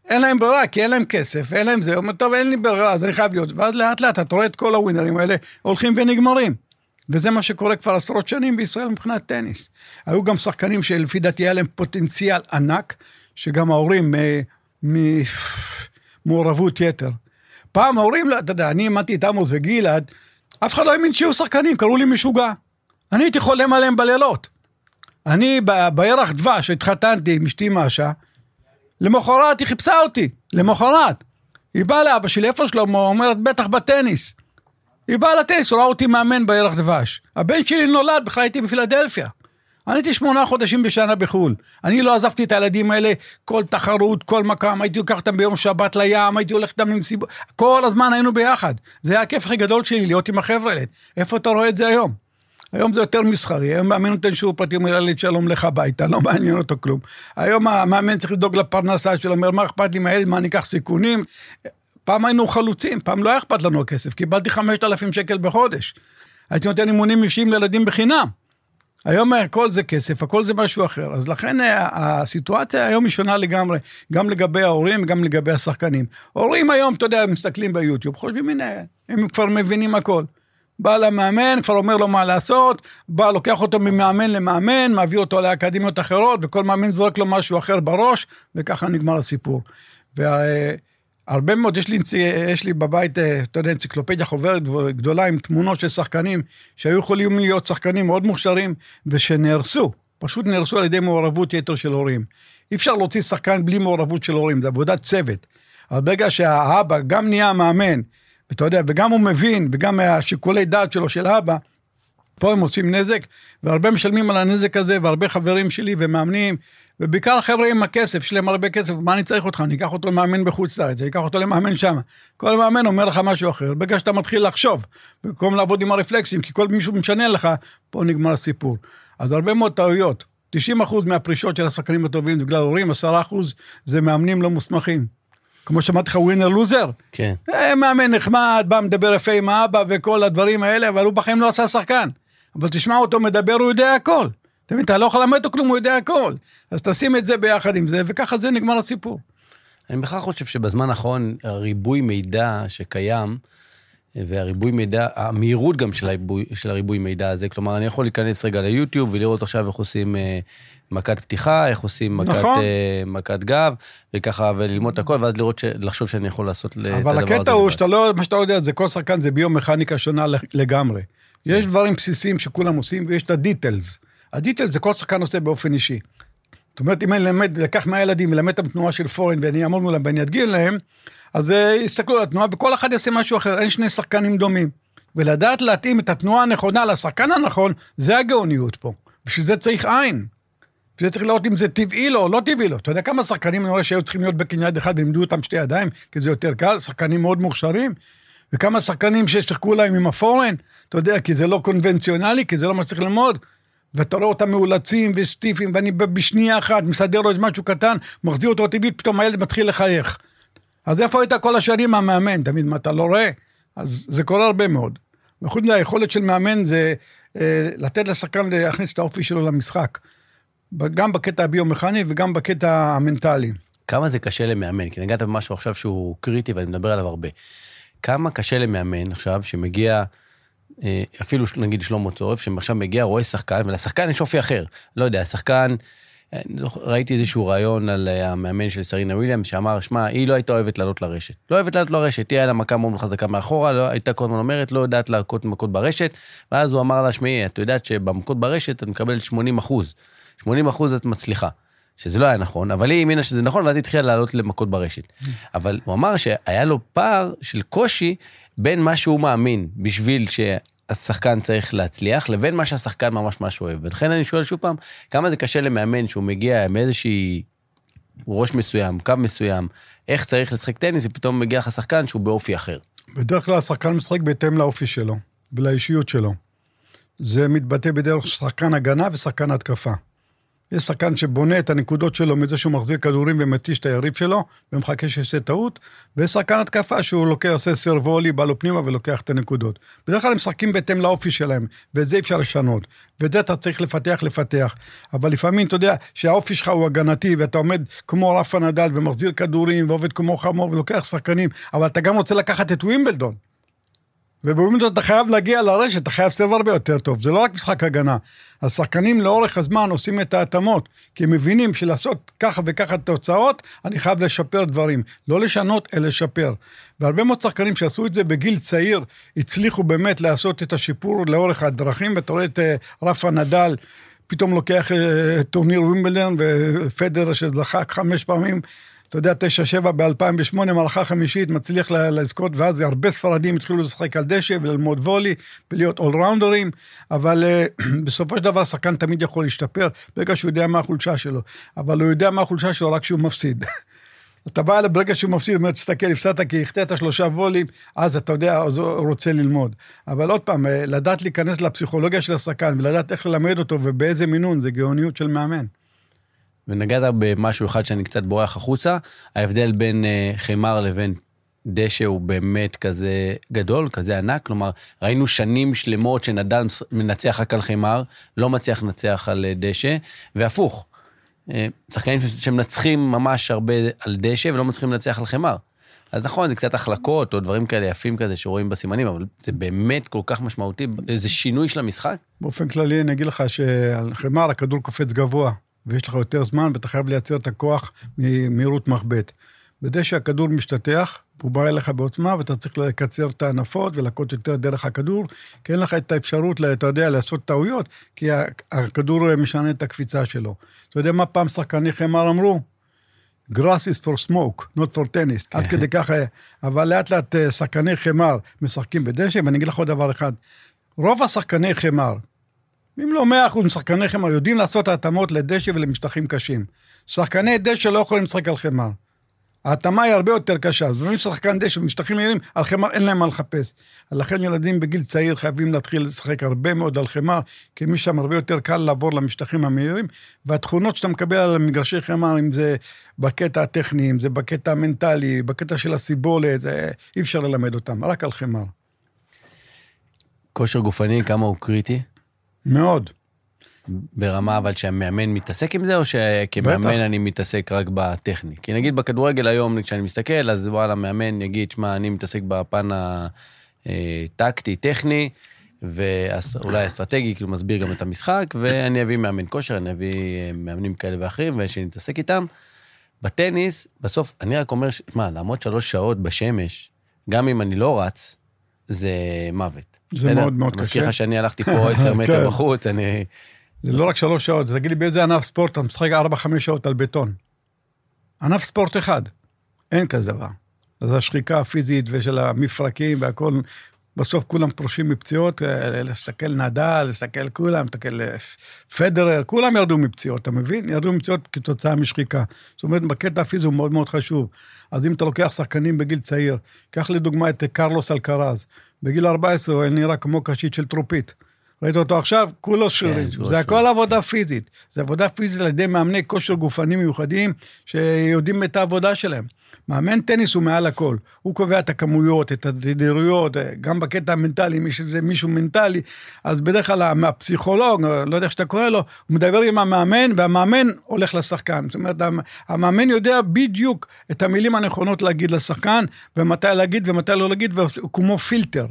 S2: אין להם ברירה, כי אין להם כסף, אין להם זה, הוא אומר, טוב, אין לי ברירה, אז אני חייב להיות. ואז לאט לאט אתה רואה את כל הווינרים האלה הולכים ונגמרים. וזה מה שקורה כבר עשרות שנים בישראל מבחינת טניס. היו גם שחקנים שלפי דעתי היה להם פוטנציאל ענק, שגם ההורים ממעורבות יתר. פעם ההורים, לא, אתה יודע, אני אימנתי את עמוס וגלעד, אף אחד לא האמין שיהיו שחקנים, קראו לי משוגע. אני הייתי חולם עליהם בלילות. אני בירח דבש, התחתנתי עם אשתי משה, למחרת היא חיפשה אותי, למחרת. היא באה לאבא שלי, איפה שלמה? אומרת, בטח בטניס. היא באה לטניס, רואה אותי מאמן בירח דבש. הבן שלי נולד, בכלל הייתי בפילדלפיה. אני הייתי שמונה חודשים בשנה בחו"ל. אני לא עזבתי את הילדים האלה, כל תחרות, כל מקום, הייתי לוקח אותם ביום שבת לים, הייתי הולך איתם למסיבות, כל הזמן היינו ביחד. זה היה הכיף הכי גדול שלי, להיות עם החבר'ה האלה. איפה אתה רואה את זה היום? היום זה יותר מסחרי, היום מאמן נותן שיעור פרטי, אומר לילד שלום לך הביתה, לא מעניין אותו כלום. היום המאמן צריך לדאוג לפרנסה שלו, אומר מה אכפת לי מהילד, מה אני אקח סיכונים. פעם היינו חלוצים, פעם לא היה אכפת לנו הכסף, קיבלתי 5,000 שקל בחודש. הייתי נותן אימונים אישיים לילדים בחינם. היום הכל זה כסף, הכל זה משהו אחר. אז לכן אה, הסיטואציה היום היא שונה לגמרי, גם לגבי ההורים, גם לגבי השחקנים. הורים היום, אתה יודע, מסתכלים ביוטיוב, חושבים, הנה, הם כבר מבינים הכל. בא למאמן, כבר אומר לו מה לעשות, בא, לוקח אותו ממאמן למאמן, מעביר אותו לאקדמיות אחרות, וכל מאמן זורק לו משהו אחר בראש, וככה נגמר הסיפור. וה... הרבה מאוד, יש לי, יש לי בבית, אה, אתה יודע, אנציקלופדיה חוברת גדולה עם תמונות של שחקנים שהיו יכולים להיות שחקנים מאוד מוכשרים ושנהרסו, פשוט נהרסו על ידי מעורבות יתר של הורים. אי אפשר להוציא שחקן בלי מעורבות של הורים, זה עבודת צוות. אבל ברגע שהאבא גם נהיה מאמן, ואתה יודע, וגם הוא מבין, וגם מהשיקולי דעת שלו של האבא, פה הם עושים נזק, והרבה משלמים על הנזק הזה, והרבה חברים שלי ומאמנים, ובעיקר החבר'ה עם הכסף, יש להם הרבה כסף, מה אני צריך אותך? אני אקח אותו למאמן בחוץ לארץ, אני אקח אותו למאמן שם. כל מאמן אומר לך משהו אחר, בגלל שאתה מתחיל לחשוב, במקום לעבוד עם הרפלקסים, כי כל מישהו משנה לך, פה נגמר הסיפור. אז הרבה מאוד טעויות. 90% מהפרישות של השחקנים הטובים זה בגלל הורים, 10% זה מאמנים לא מוסמכים. כמו שאמרתי לך, ווינר לוזר.
S1: כן.
S2: אה, מאמן נחמד, בא מדבר יפה עם האבא וכל הדברים האלה, אבל הוא בחיים לא עשה שחקן. אבל תשמע אותו מדבר, הוא יודע הכל. אתה מבין, אתה לא יכול ללמד אותו כלום, הוא יודע הכל. אז תשים את זה ביחד עם זה, וככה זה נגמר הסיפור.
S1: אני בכלל חושב שבזמן האחרון, הריבוי מידע שקיים, והריבוי מידע, המהירות גם של הריבוי, של הריבוי מידע הזה, כלומר, אני יכול להיכנס רגע ליוטיוב ולראות עכשיו איך עושים אה, מכת פתיחה, איך עושים מכת, נכון. אה, מכת גב, וככה, וללמוד את הכל, ואז לראות, ש... לחשוב שאני יכול לעשות את הדבר הזה.
S2: אבל הקטע הוא שאתה לא, מה שאתה לא יודע, זה כל שחקן זה ביומכניקה שונה לגמרי. יש דברים בסיסיים שכולם עושים, ויש את הדיטלס. הדיטלס זה כל שחקן עושה באופן אישי. זאת אומרת, אם אני אלמד, לקח מהילדים, אלמד את התנועה של פורן ואני אעמוד מולם ואני אדגיר להם, אז יסתכלו על התנועה וכל אחד יעשה משהו אחר, אין שני שחקנים דומים. ולדעת להתאים את התנועה הנכונה לשחקן הנכון, זה הגאוניות פה. בשביל זה צריך עין. בשביל זה צריך לראות אם זה טבעי לו או לא טבעי לו. אתה יודע כמה שחקנים אני רואה שהיו צריכים להיות בקניין יד אחד ולימדו אותם שתי ידיים, כי זה יותר קל, שחקנים מאוד מוכשרים. וכמה שחקנים ששיחקו להם עם הפורן, אתה יודע, כי זה לא קונבנציונלי, כי זה לא מה שצריך ללמוד. ואתה רואה אותם מאולצים וסטיפים, ואני בשנייה אחת מסדר לו איזה משהו קטן, מחזיר אותו טבעית, פתאום הילד מתחיל לחייך. אז איפה היית כל השנים המאמן? תמיד, מה, אתה לא רואה? אז זה קורה הרבה מאוד. וחוץ מהיכולת של מאמן זה אה, לתת לשחקן להכניס את האופי שלו למשחק. גם בקטע הביומכני וגם בקטע המנטלי.
S1: כמה זה קשה למאמן? כי נגעת במשהו עכשיו שהוא קריטי ואני מדבר עליו הרבה. כמה קשה למאמן עכשיו שמגיע... אה, אפילו נגיד שלמה צורף, שעכשיו מגיע, רואה שחקן, ולשחקן יש אופי אחר. לא יודע, השחקן, אה, ראיתי איזשהו רעיון על אה, המאמן של סרינה וויליאם, שאמר, שמע, היא לא הייתה אוהבת לעלות לרשת. לא אוהבת לעלות לרשת, היא היה לה מכה מאוד חזקה מאחורה, לא, הייתה כל הזמן אומרת, לא יודעת להכות מכות ברשת, ואז הוא אמר לה, שמעי, את יודעת שבמכות ברשת את מקבלת 80 אחוז. 80 אחוז את מצליחה. שזה לא היה נכון, אבל היא האמינה שזה נכון, ואז היא התחילה לעלות למכות ברשת. אבל הוא אמר שהיה לו פער של קושי בין מה שהוא מאמין בשביל שהשחקן צריך להצליח, לבין מה שהשחקן ממש ממש אוהב. ולכן אני שואל שוב פעם, כמה זה קשה למאמן שהוא מגיע עם איזושהי ראש מסוים, קו מסוים, איך צריך לשחק טניס, ופתאום מגיע לך שחקן שהוא באופי אחר.
S2: בדרך כלל השחקן משחק בהתאם לאופי שלו ולאישיות שלו. זה מתבטא בדרך שחקן הגנה ושחקן התקפה. יש שחקן שבונה את הנקודות שלו מזה שהוא מחזיר כדורים ומתיש את היריב שלו, ומחכה שיעשה טעות, ויש שחקן התקפה שהוא לוקח, עושה סרבולי, בא לו פנימה ולוקח את הנקודות. בדרך כלל הם משחקים בהתאם לאופי שלהם, ואת זה אפשר לשנות. ואת זה אתה צריך לפתח, לפתח. אבל לפעמים, אתה יודע, שהאופי שלך הוא הגנתי, ואתה עומד כמו רפה נדל ומחזיר כדורים, ועובד כמו חמור ולוקח שחקנים, אבל אתה גם רוצה לקחת את ווימבלדון. ובווימבלדון אתה חייב להגיע לרשת, אתה חייב סרב הרבה יותר טוב, זה לא רק משחק הגנה. אז שחקנים לאורך הזמן עושים את ההתאמות, כי הם מבינים שלעשות ככה וככה תוצאות, אני חייב לשפר דברים. לא לשנות, אלא לשפר. והרבה מאוד שחקנים שעשו את זה בגיל צעיר, הצליחו באמת לעשות את השיפור לאורך הדרכים, ואתה רואה את אה, רפה נדל, פתאום לוקח אה, טורניר ווימבלדון, ופדר שזכה חמש פעמים. אתה יודע, 9-7 ב-2008, מערכה חמישית, מצליח לזכות, ואז הרבה ספרדים התחילו לשחק על דשא וללמוד וולי, ולהיות אולראונדרים, אבל uh, בסופו של דבר השחקן תמיד יכול להשתפר, ברגע שהוא יודע מה החולשה שלו. אבל הוא יודע מה החולשה שלו רק כשהוא מפסיד. אתה בא אליו ברגע שהוא מפסיד, אומר, תסתכל, הפסדת כי החטאת שלושה וולים, אז אתה יודע, אז הוא רוצה ללמוד. אבל עוד פעם, אה, לדעת להיכנס לפסיכולוגיה של השחקן ולדעת איך ללמד אותו ובאיזה מינון, זה גאוניות של מאמן.
S1: ונגעת במשהו אחד שאני קצת בורח החוצה, ההבדל בין uh, חמר לבין דשא הוא באמת כזה גדול, כזה ענק, כלומר, ראינו שנים שלמות שנדל מנצח רק על חמר, לא מצליח לנצח על uh, דשא, והפוך. Uh, שחקנים שמנצחים ממש הרבה על דשא ולא מצליחים לנצח על חמר. אז נכון, זה קצת החלקות או דברים כאלה יפים כזה שרואים בסימנים, אבל זה באמת כל כך משמעותי, זה שינוי של המשחק.
S2: באופן כללי, אני אגיד לך שעל חמר הכדור קופץ גבוה. ויש לך יותר זמן, ואתה חייב לייצר את הכוח ממהירות מחבט. בזה שהכדור משתטח, הוא בא אליך בעוצמה, ואתה צריך לקצר את הענפות ולקוט יותר דרך הכדור, כי אין לך את האפשרות, אתה יודע, לעשות טעויות, כי הכדור משנה את הקפיצה שלו. אתה יודע מה פעם שחקני חמר אמרו? grass is for smoke, not for tennis. עד כדי ככה, אבל לאט לאט אה, שחקני חמר משחקים בדשא, ואני אגיד לך עוד דבר אחד. רוב השחקני חמר, אם לא מאה אחוז משחקני חמר יודעים לעשות התאמות לדשא ולמשטחים קשים. שחקני דשא לא יכולים לשחק על חמר. ההתאמה היא הרבה יותר קשה, אז אם שחקן דשא ומשטחים מהירים, על חמר אין להם מה לחפש. לכן ילדים בגיל צעיר חייבים להתחיל לשחק הרבה מאוד על חמר, כי משם הרבה יותר קל לעבור למשטחים המהירים, והתכונות שאתה מקבל על מגרשי חמר, אם זה בקטע הטכני, אם זה בקטע המנטלי, בקטע של הסיבולת. אי אפשר ללמד אותם, רק על חמר.
S1: כושר גופני, כמה הוא קריטי?
S2: מאוד.
S1: ברמה אבל שהמאמן מתעסק עם זה, או שכמאמן. אני מתעסק רק בטכני? כי נגיד בכדורגל היום, כשאני מסתכל, אז וואלה, מאמן יגיד, שמע, אני מתעסק בפן הטקטי, טכני, ואולי אסטרטגי, כאילו מסביר גם את המשחק, ואני אביא מאמן כושר, אני אביא מאמנים כאלה ואחרים, ושנתעסק איתם. בטניס, בסוף, אני רק אומר, שמע, לעמוד שלוש שעות בשמש, גם אם אני לא רץ, זה מוות.
S2: זה מאוד מאוד קשה.
S1: מזכיר לך שאני הלכתי פה עשר מטר כן. בחוץ, אני...
S2: זה לא רק שלוש שעות, תגיד לי באיזה ענף ספורט אתה משחק ארבע, חמש שעות על בטון. ענף ספורט אחד, אין כזה דבר. אז השחיקה הפיזית ושל המפרקים והכל, בסוף כולם פרושים מפציעות, אה, להסתכל נדל, להסתכל כולם, להסתכל אה, פדרר, כולם ירדו מפציעות, אתה מבין? ירדו מפציעות כתוצאה משחיקה. זאת אומרת, בקטע הפיזי הוא מאוד מאוד חשוב. אז אם אתה לוקח שחקנים בגיל צעיר, קח לדוגמה את קרלוס אלקרז, בגיל 14 הוא נראה כמו קשית של טרופית. ראית אותו עכשיו? כולו שרירים. כן, זה הכל עבודה פיזית. זה עבודה פיזית על ידי מאמני כושר גופני מיוחדים, שיודעים את העבודה שלהם. מאמן טניס הוא מעל הכל. הוא קובע את הכמויות, את התדירויות, גם בקטע המנטלי, אם יש איזה מישהו מנטלי, אז בדרך כלל הפסיכולוג, לא יודע איך שאתה קורא לו, הוא מדבר עם המאמן, והמאמן הולך לשחקן. זאת אומרת, המאמן יודע בדיוק את המילים הנכונות להגיד לשחקן, ומתי להגיד ומתי לא להגיד, והוא כמו פילטר.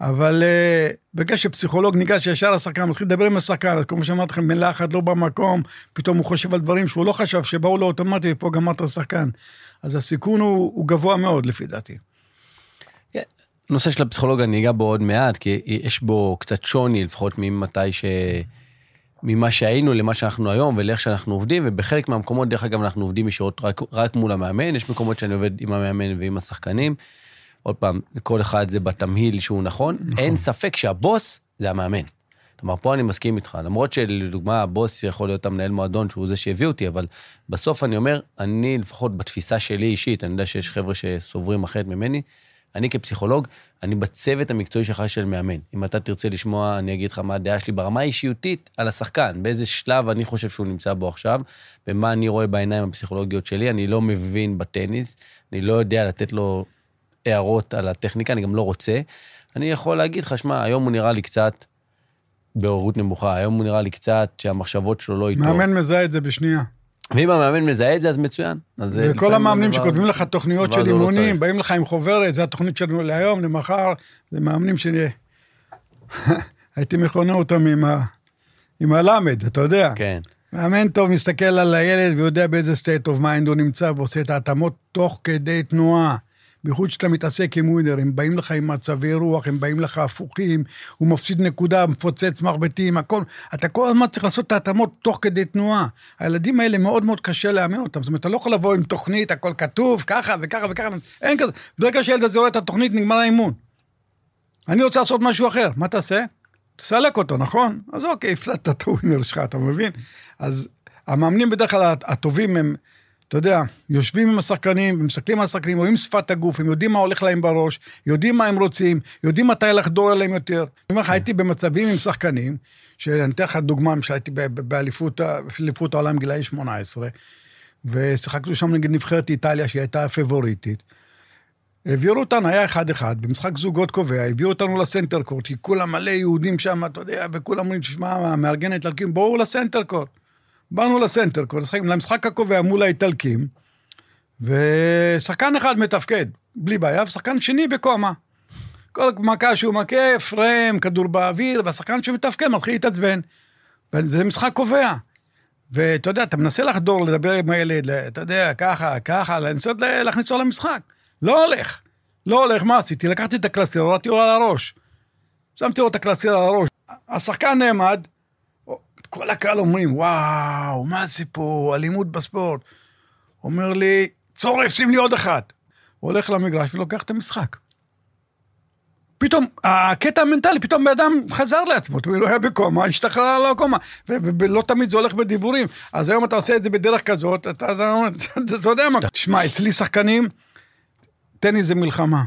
S2: אבל uh, בגלל שפסיכולוג ניגש ישר לשחקן, מתחיל לדבר עם השחקן, אז כמו שאמרתי לכם, מילה אחת לא במקום, פתאום הוא חושב על דברים שהוא לא חשב, שבאו לו אוטומטית, ופה גמרת לשחקן. אז הסיכון הוא, הוא גבוה מאוד, לפי דעתי.
S1: כן, נושא של הפסיכולוג אני אגע בו עוד מעט, כי יש בו קצת שוני, לפחות ממתי ש... ממה שהיינו למה שאנחנו היום ולאיך שאנחנו עובדים, ובחלק מהמקומות, דרך אגב, אנחנו עובדים ישירות רק, רק מול המאמן, יש מקומות שאני עובד עם המאמן ועם השחקנים. עוד פעם, כל אחד זה בתמהיל שהוא נכון. נכון. אין ספק שהבוס זה המאמן. כלומר, פה אני מסכים איתך, למרות שלדוגמה הבוס יכול להיות המנהל מועדון שהוא זה שהביא אותי, אבל בסוף אני אומר, אני לפחות בתפיסה שלי אישית, אני יודע שיש חבר'ה שסוברים אחרת ממני, אני כפסיכולוג, אני בצוות המקצועי שלך של מאמן. אם אתה תרצה לשמוע, אני אגיד לך מה הדעה שלי ברמה האישיותית על השחקן, באיזה שלב אני חושב שהוא נמצא בו עכשיו, ומה אני רואה בעיניים הפסיכולוגיות שלי. אני לא מבין בטניס, אני לא יודע לתת לו הערות על הטכניקה, אני גם לא רוצה. אני יכול להגיד לך, שמע, היום הוא נראה לי קצת בעוררות נמוכה, היום הוא נראה לי קצת שהמחשבות שלו לא איתו.
S2: מאמן מזהה את זה בשנייה.
S1: ואם המאמן מזהה את זה, אז מצוין. אז
S2: וכל המאמנים שכותבים לך תוכניות של
S1: לא
S2: אימונים,
S1: צריך.
S2: באים לך עם חוברת, זה התוכנית שלנו להיום, למחר, זה מאמנים ש... הייתי מכונה אותם עם ה... עם הלמד, אתה יודע.
S1: כן.
S2: מאמן טוב מסתכל על הילד ויודע באיזה state of mind הוא נמצא ועושה את ההתאמות תוך כדי תנועה. בייחוד שאתה מתעסק עם ווינר, הם באים לך עם מצבי רוח, הם באים לך הפוכים, הוא מפסיד נקודה, מפוצץ מרבטים, הכל. אתה כל הזמן צריך לעשות את ההתאמות תוך כדי תנועה. הילדים האלה מאוד מאוד קשה לאמן אותם. זאת אומרת, אתה לא יכול לבוא עם תוכנית, הכל כתוב, ככה וככה וככה, אין כזה. ברגע שהילד הזה רואה את התוכנית, נגמר האימון. אני רוצה לעשות משהו אחר, מה תעשה? תסלק אותו, נכון? אז אוקיי, הפסדת את הווינר שלך, אתה מבין? אז המאמנים בדרך כלל הטובים הם, אתה יודע, יושבים עם השחקנים, ומסתכלים על השחקנים, רואים שפת הגוף, הם יודעים מה הולך להם בראש, יודעים מה הם רוצים, יודעים מתי לחדור אליהם יותר. אני אומר לך, הייתי במצבים עם שחקנים, שאני אתן לך דוגמה, שהייתי באליפות העולם גילאי 18, ושיחקנו שם נגד נבחרת איטליה, שהיא הייתה הפבוריטית. העבירו אותנו, היה אחד-אחד, במשחק זוגות קובע, הביאו אותנו לסנטר קורט, כי כולם מלא יהודים שם, אתה יודע, וכולם אומרים, תשמע, המארגן האיטלקים, בואו לסנטר קורט. באנו לסנטר קורט, לשחק- למשחק הקובע מול האיטלקים, ושחקן אחד מתפקד, בלי בעיה, ושחקן שני בקומה. כל מכה שהוא מכה, פריים, כדור באוויר, והשחקן שמתפקד מתחיל להתעצבן. וזה משחק קובע. ואתה יודע, אתה מנסה לחדור, לדבר עם הילד, אתה יודע, ככה, ככה, לנסות להכניס אותו למשחק. לא הולך. לא הולך, מה עשיתי? לקחתי את הקלסר, הורדתי לו על הראש. שמתי לו את הקלסר על הראש. השחקן נעמד, כל הקהל אומרים, וואו, מה זה פה, אלימות בספורט. אומר לי, צורף, שים לי עוד אחד. הוא הולך למגרש ולוקח את המשחק. פתאום, הקטע המנטלי, פתאום בן אדם חזר לעצמו, הוא לא היה בקומה, השתחרר על הקומה, ולא תמיד זה הולך בדיבורים. אז היום אתה עושה את זה בדרך כזאת, אתה, אתה, אתה, יודע מה. תשמע, אצלי שחקנים, טניס זה מלחמה.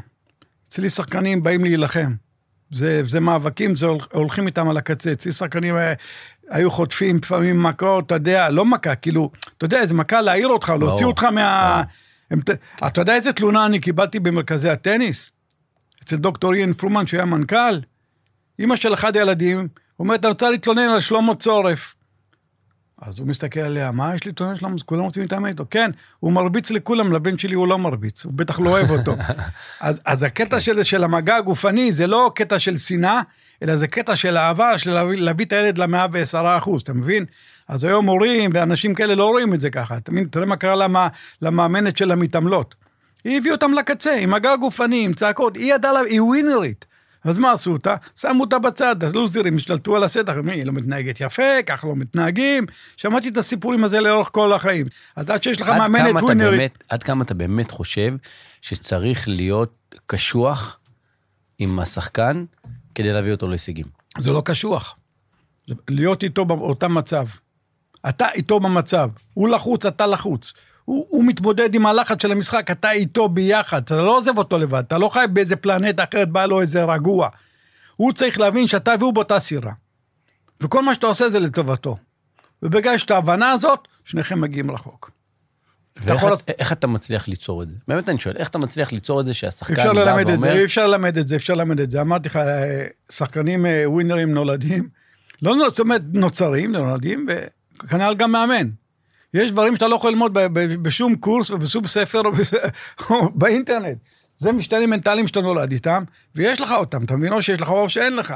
S2: אצלי שחקנים באים להילחם. זה, זה מאבקים, זה הולכים איתם על הקצה. אצלי שחקנים אה, היו חוטפים לפעמים מכות, אתה יודע, לא מכה, כאילו, אתה יודע, איזה מכה להעיר אותך, להוציא
S1: ברור.
S2: אותך מה... הם, אתה יודע איזה תלונה אני קיבלתי במרכזי הטניס? אצל דוקטור איין פרומן, שהיה מנכ"ל, אימא של אחד הילדים, אומרת, אני רוצה להתלונן על שלמה צורף. אז הוא מסתכל עליה, מה יש לי להתלונן על שלמה? כולם רוצים להתאמן איתו. כן, הוא מרביץ לכולם, לבן שלי הוא לא מרביץ, הוא בטח לא אוהב אותו. אז, אז הקטע של, של המגע הגופני זה לא קטע של שנאה, אלא זה קטע של אהבה, של להביא, את הילד למאה ועשרה אחוז, אתה מבין? אז היום הורים ואנשים כאלה לא רואים את זה ככה. אתה מבין? תראה מה קרה למא, למאמנת של המתעמלות. היא הביאה אותם לקצה, עם מגע גופני, עם צעקות, היא ידעה, לה- היא ווינרית. אז מה עשו אותה? שמו אותה בצד, הלוזרים השתלטו על השטח, היא לא מתנהגת יפה, ככה לא מתנהגים. שמעתי את הסיפורים הזה לאורך כל החיים. אז עד שיש לך
S1: עד
S2: מאמנת ווינרית...
S1: עד כמה אתה באמת חושב שצריך להיות קשוח עם השחקן כדי להביא אותו להישגים?
S2: זה לא קשוח. להיות איתו באותם מצב. אתה איתו במצב. הוא לחוץ, אתה לחוץ. הוא, הוא מתמודד עם הלחץ של המשחק, אתה איתו ביחד. אתה לא עוזב אותו לבד, אתה לא חי באיזה פלנטה אחרת, בא לו איזה רגוע. הוא צריך להבין שאתה והוא באותה סירה. וכל מה שאתה עושה זה לטובתו. ובגלל שאת ההבנה הזאת, שניכם מגיעים רחוק.
S1: ואיך
S2: יכול
S1: איך אתה מצליח ליצור את זה? באמת אני שואל, איך אתה מצליח ליצור את זה שהשחקן
S2: אפשר
S1: בא
S2: ללמד את זה,
S1: ואומר,
S2: אי אפשר ללמד את זה, אפשר ללמד את זה. אמרתי לך, אה, שחקנים אה, ווינרים נולדים, לא זאת אומרת, נוצרים, נולדים, וכנ"ל גם מאמן. יש דברים שאתה לא יכול ללמוד בשום קורס ובשום ספר או באינטרנט. זה משתנים מנטליים שאתה נולד איתם, ויש לך אותם, אתה מבין? או שיש לך או שאין לך.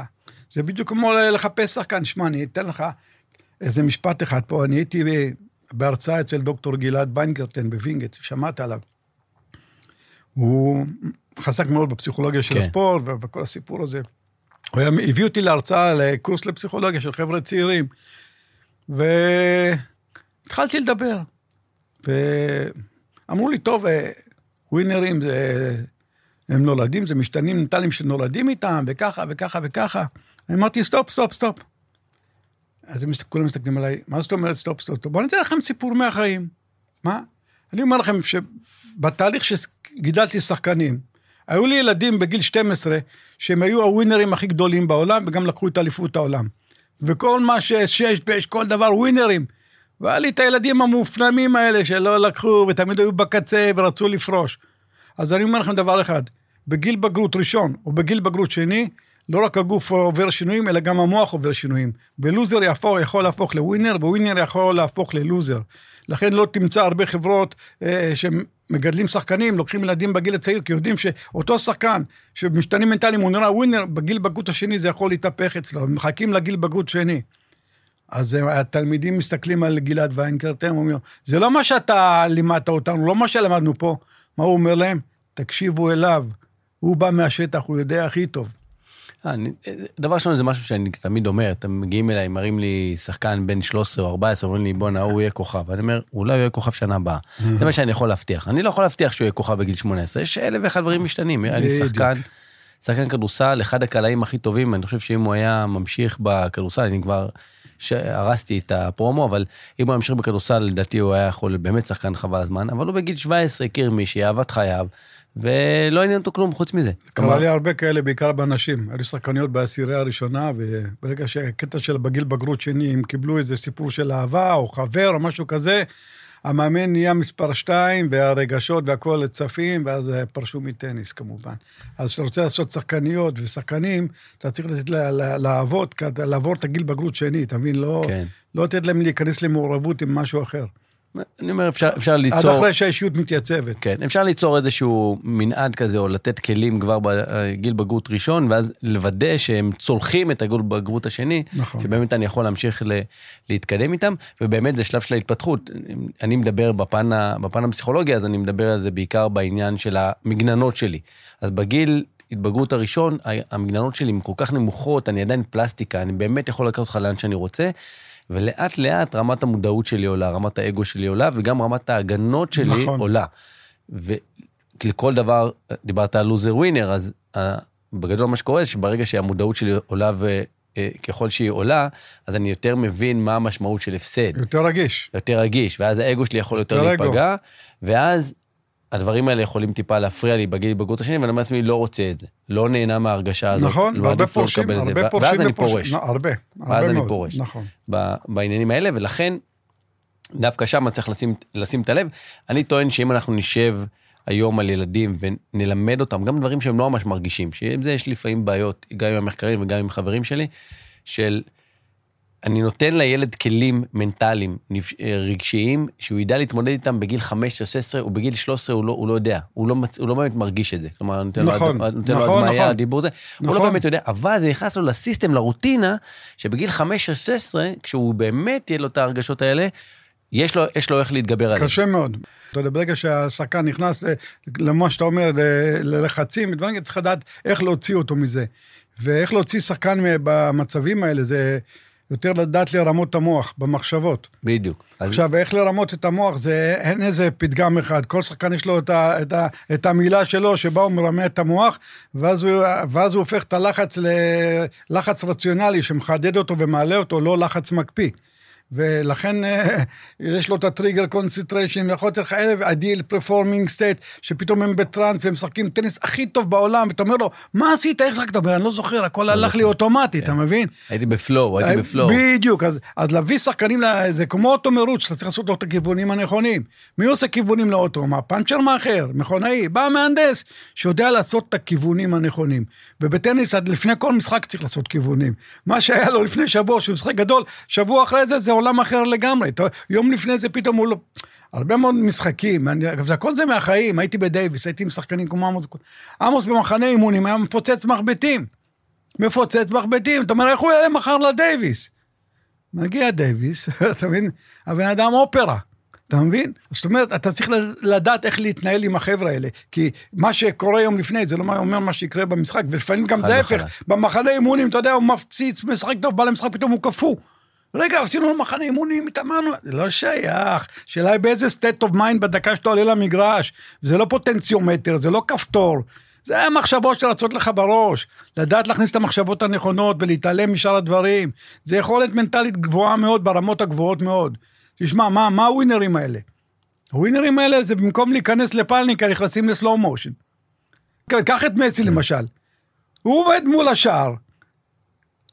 S2: זה בדיוק כמו לחפש שחקן. שמע, אני אתן לך איזה משפט אחד פה. אני הייתי ב- בהרצאה אצל דוקטור גלעד ביינגרטן בווינגייט, שמעת עליו. הוא חזק מאוד בפסיכולוגיה של
S1: כן.
S2: הספורט ובכל הסיפור הזה. הוא היה, הביא אותי להרצאה, לקורס לפסיכולוגיה של חבר'ה צעירים, והתחלתי לדבר. ואמרו לי, טוב, אה, ווינרים זה... הם נולדים, זה משתנים מנטליים שנולדים איתם, וככה וככה וככה. אני אמרתי, stop, stop, stop. אז הם כולם מסתכלים עליי, מה זאת אומרת stop, stop, stop? בואו אני אתן לכם סיפור מהחיים. מה? אני אומר לכם שבתהליך שגידלתי שחקנים, היו לי ילדים בגיל 12, שהם היו הווינרים הכי גדולים בעולם, וגם לקחו את אליפות העולם. וכל מה שיש, יש כל דבר ווינרים. והיה לי את הילדים המופנמים האלה שלא לקחו, ותמיד היו בקצה ורצו לפרוש. אז אני אומר לכם דבר אחד, בגיל בגרות ראשון או בגיל בגרות שני, לא רק הגוף עובר שינויים, אלא גם המוח עובר שינויים. ולוזר יהפוך, יכול להפוך לווינר, וווינר יכול להפוך ללוזר. לכן לא תמצא הרבה חברות אה, שמגדלים שחקנים, לוקחים ילדים בגיל הצעיר, כי יודעים שאותו שחקן שמשתנים מנטליים, הוא נראה ווינר, בגיל בגרות השני זה יכול להתהפך אצלו, מחכים לגיל בגרות שני. אז התלמידים מסתכלים על גלעד ויינקרט, הם אומרים, זה לא מה שאתה לימדת אותנו, לא מה שלמדנו פה. מה הוא אומר להם? תקשיבו אליו, הוא בא מהשטח, הוא יודע הכי טוב.
S1: אה, אני, דבר ראשון זה משהו שאני תמיד אומר, אתם מגיעים אליי, מראים לי שחקן בן 13 או 14, אומרים לי בואנה הוא יהיה כוכב, אני אומר אולי הוא יהיה כוכב שנה הבאה, זה מה שאני יכול להבטיח, אני לא יכול להבטיח שהוא יהיה כוכב בגיל 18, יש אלף ואחד דברים משתנים, היה לי שחקן, שחקן כדורסל, אחד הקלעים הכי טובים, אני חושב שאם הוא היה ממשיך בכדורסל, אני כבר הרסתי את הפרומו, אבל אם הוא ימשיך בכדורסל, לדעתי הוא היה יכול באמת שחקן חבל הזמן, אבל הוא בגיל 17 הכיר מישהי, אהבת חייו. ולא עניין אותו כלום חוץ מזה.
S2: קרה לי הרבה כאלה, בעיקר באנשים. היו שחקניות בעשירייה הראשונה, וברגע שהקטע של בגיל בגרות שני, הם קיבלו איזה סיפור של אהבה, או חבר, או משהו כזה, המאמן נהיה מספר שתיים, והרגשות והכול צפים, ואז פרשו מטניס כמובן. אז כשאתה רוצה לעשות שחקניות ושחקנים, אתה צריך לתת לעבוד, לעבור את הגיל בגרות שני, אתה מבין? לא, כן. לא לתת להם להיכנס למעורבות עם משהו אחר.
S1: אני אומר, אפשר, אפשר ליצור...
S2: עד אחרי שהאישיות מתייצבת.
S1: כן, אפשר ליצור איזשהו מנעד כזה, או לתת כלים כבר בגיל בגרות ראשון, ואז לוודא שהם צולחים את הגיל בגרות השני, נכון. שבאמת אני יכול להמשיך ל, להתקדם איתם, ובאמת זה שלב של ההתפתחות. אני מדבר בפן, בפן הפסיכולוגי, אז אני מדבר על זה בעיקר בעניין של המגננות שלי. אז בגיל התבגרות הראשון, המגננות שלי הן כל כך נמוכות, אני עדיין פלסטיקה, אני באמת יכול לקחת אותך לאן שאני רוצה. ולאט לאט רמת המודעות שלי עולה, רמת האגו שלי עולה, וגם רמת ההגנות שלי נכון. עולה. ולכל דבר, דיברת על לוזר ווינר, אז uh, בגדול מה שקורה זה שברגע שהמודעות שלי עולה וככל uh, שהיא עולה, אז אני יותר מבין מה המשמעות של הפסד.
S2: יותר רגיש.
S1: יותר רגיש, ואז האגו שלי יכול יותר, יותר להיפגע, ואז הדברים האלה יכולים טיפה להפריע לי בגיל בגרות השני, ואני אומר לעצמי, לא רוצה את זה. לא נהנה מההרגשה הזאת.
S2: נכון,
S1: לא
S2: הרבה פורשים, הרבה פורשים.
S1: ואז אני פורש.
S2: הרבה,
S1: הרבה ואז אני פורש. נכון. בעניינים האלה, ולכן, דווקא שם צריך לשים, לשים את הלב. אני טוען שאם אנחנו נשב היום על ילדים ונלמד אותם, גם דברים שהם לא ממש מרגישים, שעם זה יש לפעמים בעיות, גם עם המחקרים וגם עם חברים שלי, של... אני נותן לילד כלים מנטליים, אה, רגשיים, שהוא ידע להתמודד איתם בגיל 15-16, ובגיל 13 הוא לא, הוא לא יודע, הוא לא, הוא לא באמת מרגיש את זה. כלומר, נותן נכון, לו, נותן נכון, לו הדמיה, נכון. הדיבור הזה, נכון. הוא לא נכון. באמת יודע, אבל זה נכנס לו לסיסטם, לרוטינה, שבגיל 15-16, כשהוא באמת יהיה לו את ההרגשות האלה, יש לו, יש לו איך להתגבר עליהם.
S2: קשה מאוד. אתה יודע, ברגע שהשחקן נכנס למה שאתה אומר, ללחצים, צריך לדעת איך להוציא אותו מזה. ואיך להוציא שחקן במצבים האלה, זה... יותר לדעת לרמות את המוח במחשבות.
S1: בדיוק.
S2: עכשיו, איך לרמות את המוח, זה אין איזה פתגם אחד. כל שחקן יש לו את, ה, את, ה, את המילה שלו, שבה הוא מרמה את המוח, ואז הוא, ואז הוא הופך את הלחץ ללחץ רציונלי, שמחדד אותו ומעלה אותו, לא לחץ מקפיא. ולכן אה, יש לו את ה trigger concentration, יכול להיות לך את ה ideal performing state, שפתאום הם בטראנס והם משחקים טניס הכי טוב בעולם, ואתה אומר לו, מה עשית, איך שחקת? אני לא זוכר, הכל לא הלך לי אוטומטי, אתה כן. מבין?
S1: הייתי ב flow, הייתי אה, ב flow.
S2: בדיוק, אז להביא שחקנים, זה כמו אוטו מרוץ, שאתה צריך לעשות לו את הכיוונים הנכונים. מי עושה כיוונים לאוטו? מה, פאנצ'ר מאחר, מכונאי, בא מהנדס, שיודע לעשות את הכיוונים הנכונים. ובטניס, לפני כל משחק צריך לעשות כיוונים. מה שהיה לו לפני שבוע, שהוא משחק גדול, שבוע אחרי זה, זה עולם אחר לגמרי. יום לפני זה פתאום הוא לא... הרבה מאוד משחקים, אגב, הכל זה מהחיים, הייתי בדייוויס, הייתי עם שחקנים כמו עמוס. עמוס במחנה אימונים היה מפוצץ מחבטים. מפוצץ מחבטים, אתה אומר, איך הוא יעלה מחר לדייוויס? מגיע דייוויס, אתה מבין? הבן אדם אופרה. אתה מבין? זאת אומרת, אתה צריך לדעת איך להתנהל עם החבר'ה האלה. כי מה שקורה יום לפני, זה לא אומר מה שיקרה במשחק, ולפעמים גם זה ההפך. במחנה אימונים, אתה יודע, הוא מפציץ, משחק טוב, בא למשחק, פתאום הוא קפוא. רגע, עשינו מחנה אימונים, התאמנו, זה לא שייך. שאלה היא באיזה state of mind בדקה שאתה עולה למגרש. זה לא פוטנציומטר, זה לא כפתור. זה המחשבות שרצות לך בראש. לדעת להכניס את המחשבות הנכונות ולהתעלם משאר הדברים. זה יכולת מנטלית גבוהה מאוד, ברמות הגבוהות מאוד. תשמע, מה, מה הווינרים האלה? הווינרים האלה זה במקום להיכנס לפלניקה, נכנסים לסלואו מושן. קח את מסי למשל. הוא עומד מול השער.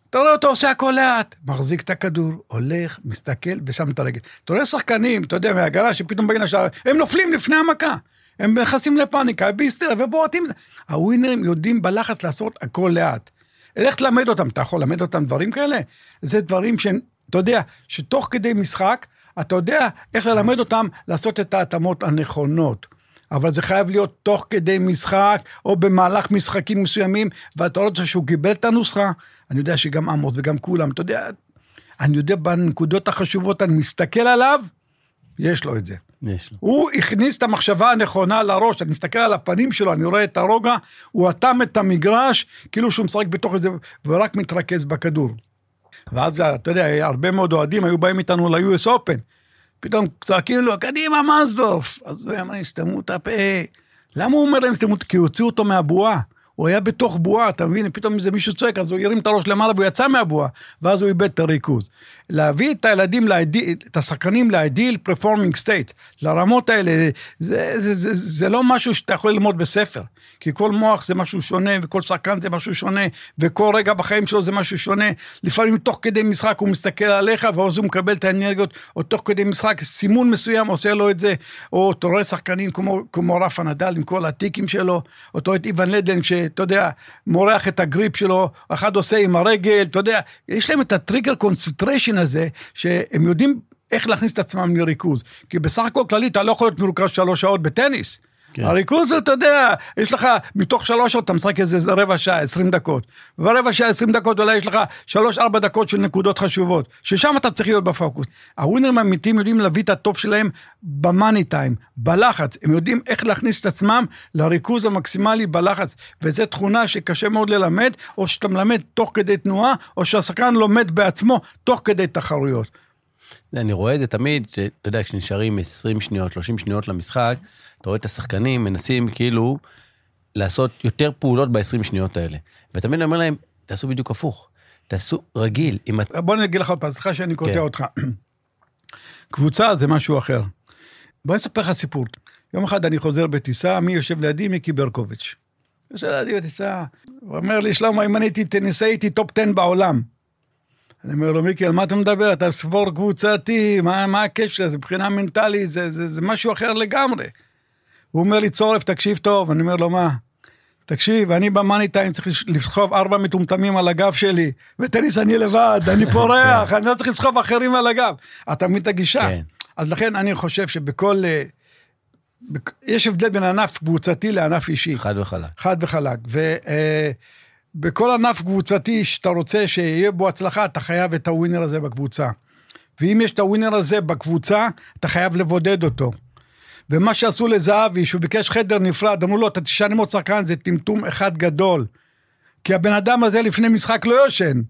S2: אתה רואה אותו עושה הכל לאט, מחזיק את הכדור, הולך, מסתכל ושם את הרגל. אתה רואה שחקנים, אתה יודע, מהגרה שפתאום בגין השער, הם נופלים לפני המכה. הם נכנסים לפאניקה, בהיסטריה ובועטים. הווינרים יודעים בלחץ לעשות הכל לאט. לך תלמד אותם, אתה יכול ללמד אותם דברים כאלה? זה דברים שהם, אתה יודע, שתוך כדי משחק, אתה יודע איך ללמד אותם לעשות את ההתאמות הנכונות. אבל זה חייב להיות תוך כדי משחק, או במהלך משחקים מסוימים, ואתה רואה שהוא קיבל את הנוסחה. אני יודע שגם עמוס וגם כולם, אתה יודע, אני יודע בנקודות החשובות, אני מסתכל עליו, יש לו את זה.
S1: יש לו.
S2: הוא הכניס את המחשבה הנכונה לראש, אני מסתכל על הפנים שלו, אני רואה את הרוגע, הוא אטם את המגרש, כאילו שהוא משחק בתוך זה, ורק מתרכז בכדור. ואז, אתה יודע, הרבה מאוד אוהדים היו באים איתנו ל-US Open. פתאום צועקים לו, קדימה מזדוף. אז הוא אמר, סתמו את הפה. למה הוא אומר להם סתמו? כי הוציאו אותו מהבועה. הוא היה בתוך בועה, אתה מבין? פתאום איזה מישהו צועק, אז הוא הרים את הראש למעלה והוא יצא מהבועה, ואז הוא איבד את הריכוז. להביא את הילדים, להדיל, את השחקנים ל ideal performing state, לרמות האלה, זה, זה, זה, זה לא משהו שאתה יכול ללמוד בספר. כי כל מוח זה משהו שונה, וכל שחקן זה משהו שונה, וכל רגע בחיים שלו זה משהו שונה. לפעמים תוך כדי משחק הוא מסתכל עליך, ואז הוא מקבל את האנרגיות, או תוך כדי משחק, סימון מסוים עושה לו את זה, או אתה רואה שחקנים כמו, כמו רפה נדל עם כל הטיקים שלו, או אתה רואה את איוון לנדל, שאתה יודע, מורח את הגריפ שלו, אחד עושה עם הרגל, אתה יודע, יש להם את ה trigger concentration הזה, שהם יודעים איך להכניס את עצמם לריכוז. כי בסך הכל כללי אתה לא יכול להיות מרוכז שלוש שעות בטניס. כן. הריכוז, אתה יודע, יש לך, מתוך שלוש שעות אתה משחק איזה רבע שעה, עשרים דקות. ברבע שעה, עשרים דקות, אולי יש לך שלוש, ארבע דקות של נקודות חשובות, ששם אתה צריך להיות בפוקוס. הווינרים האמיתיים יודעים להביא את הטוב שלהם ב money time, בלחץ. הם יודעים איך להכניס את עצמם לריכוז המקסימלי בלחץ. וזו תכונה שקשה מאוד ללמד, או שאתה מלמד תוך כדי תנועה, או שהשחקן לומד בעצמו תוך כדי תחרויות.
S1: אני רואה את זה תמיד, שאתה יודע, כשנשארים 20 שניות, 30 שניות למשחק, אתה רואה את השחקנים מנסים כאילו לעשות יותר פעולות ב-20 שניות האלה. ותמיד אני אומר להם, תעשו בדיוק הפוך. תעשו רגיל. את...
S2: בוא אני אגיד לך עוד פעם, סליחה שאני קוטע כן. אותך. קבוצה זה משהו אחר. בוא אני אספר לך סיפור. יום אחד אני חוזר בטיסה, מי יושב לידי? מיקי ברקוביץ'. יושב לידי בטיסה, הוא אומר לי, שלמה, אם אני הייתי טניסאי, הייתי top 10 בעולם. אני אומר לו, מיקי, על מה אתה מדבר? אתה ספורט קבוצתי, מה, מה הקשר? לזה? מבחינה מנטלית, זה, זה, זה משהו אחר לגמרי. הוא אומר לי, צורף, תקשיב טוב. אני אומר לו, מה? תקשיב, אני ב money time צריך לסחוב ארבע מטומטמים על הגב שלי, וטניס אני לבד, אני פורח, אני לא צריך לסחוב אחרים על הגב. אתה מבין את הגישה? כן. אז לכן אני חושב שבכל... אה, יש הבדל בין ענף קבוצתי לענף אישי.
S1: חד וחלק.
S2: חד וחלק. ובכל אה, ענף קבוצתי שאתה רוצה שיהיה בו הצלחה, אתה חייב את הווינר הזה בקבוצה. ואם יש את הווינר הזה בקבוצה, אתה חייב לבודד אותו. ומה שעשו לזהבי, שהוא ביקש חדר נפרד, אמרו לו, אתה תשען עם עוד שחקן, זה טמטום אחד גדול. כי הבן אדם הזה לפני משחק לא יושן.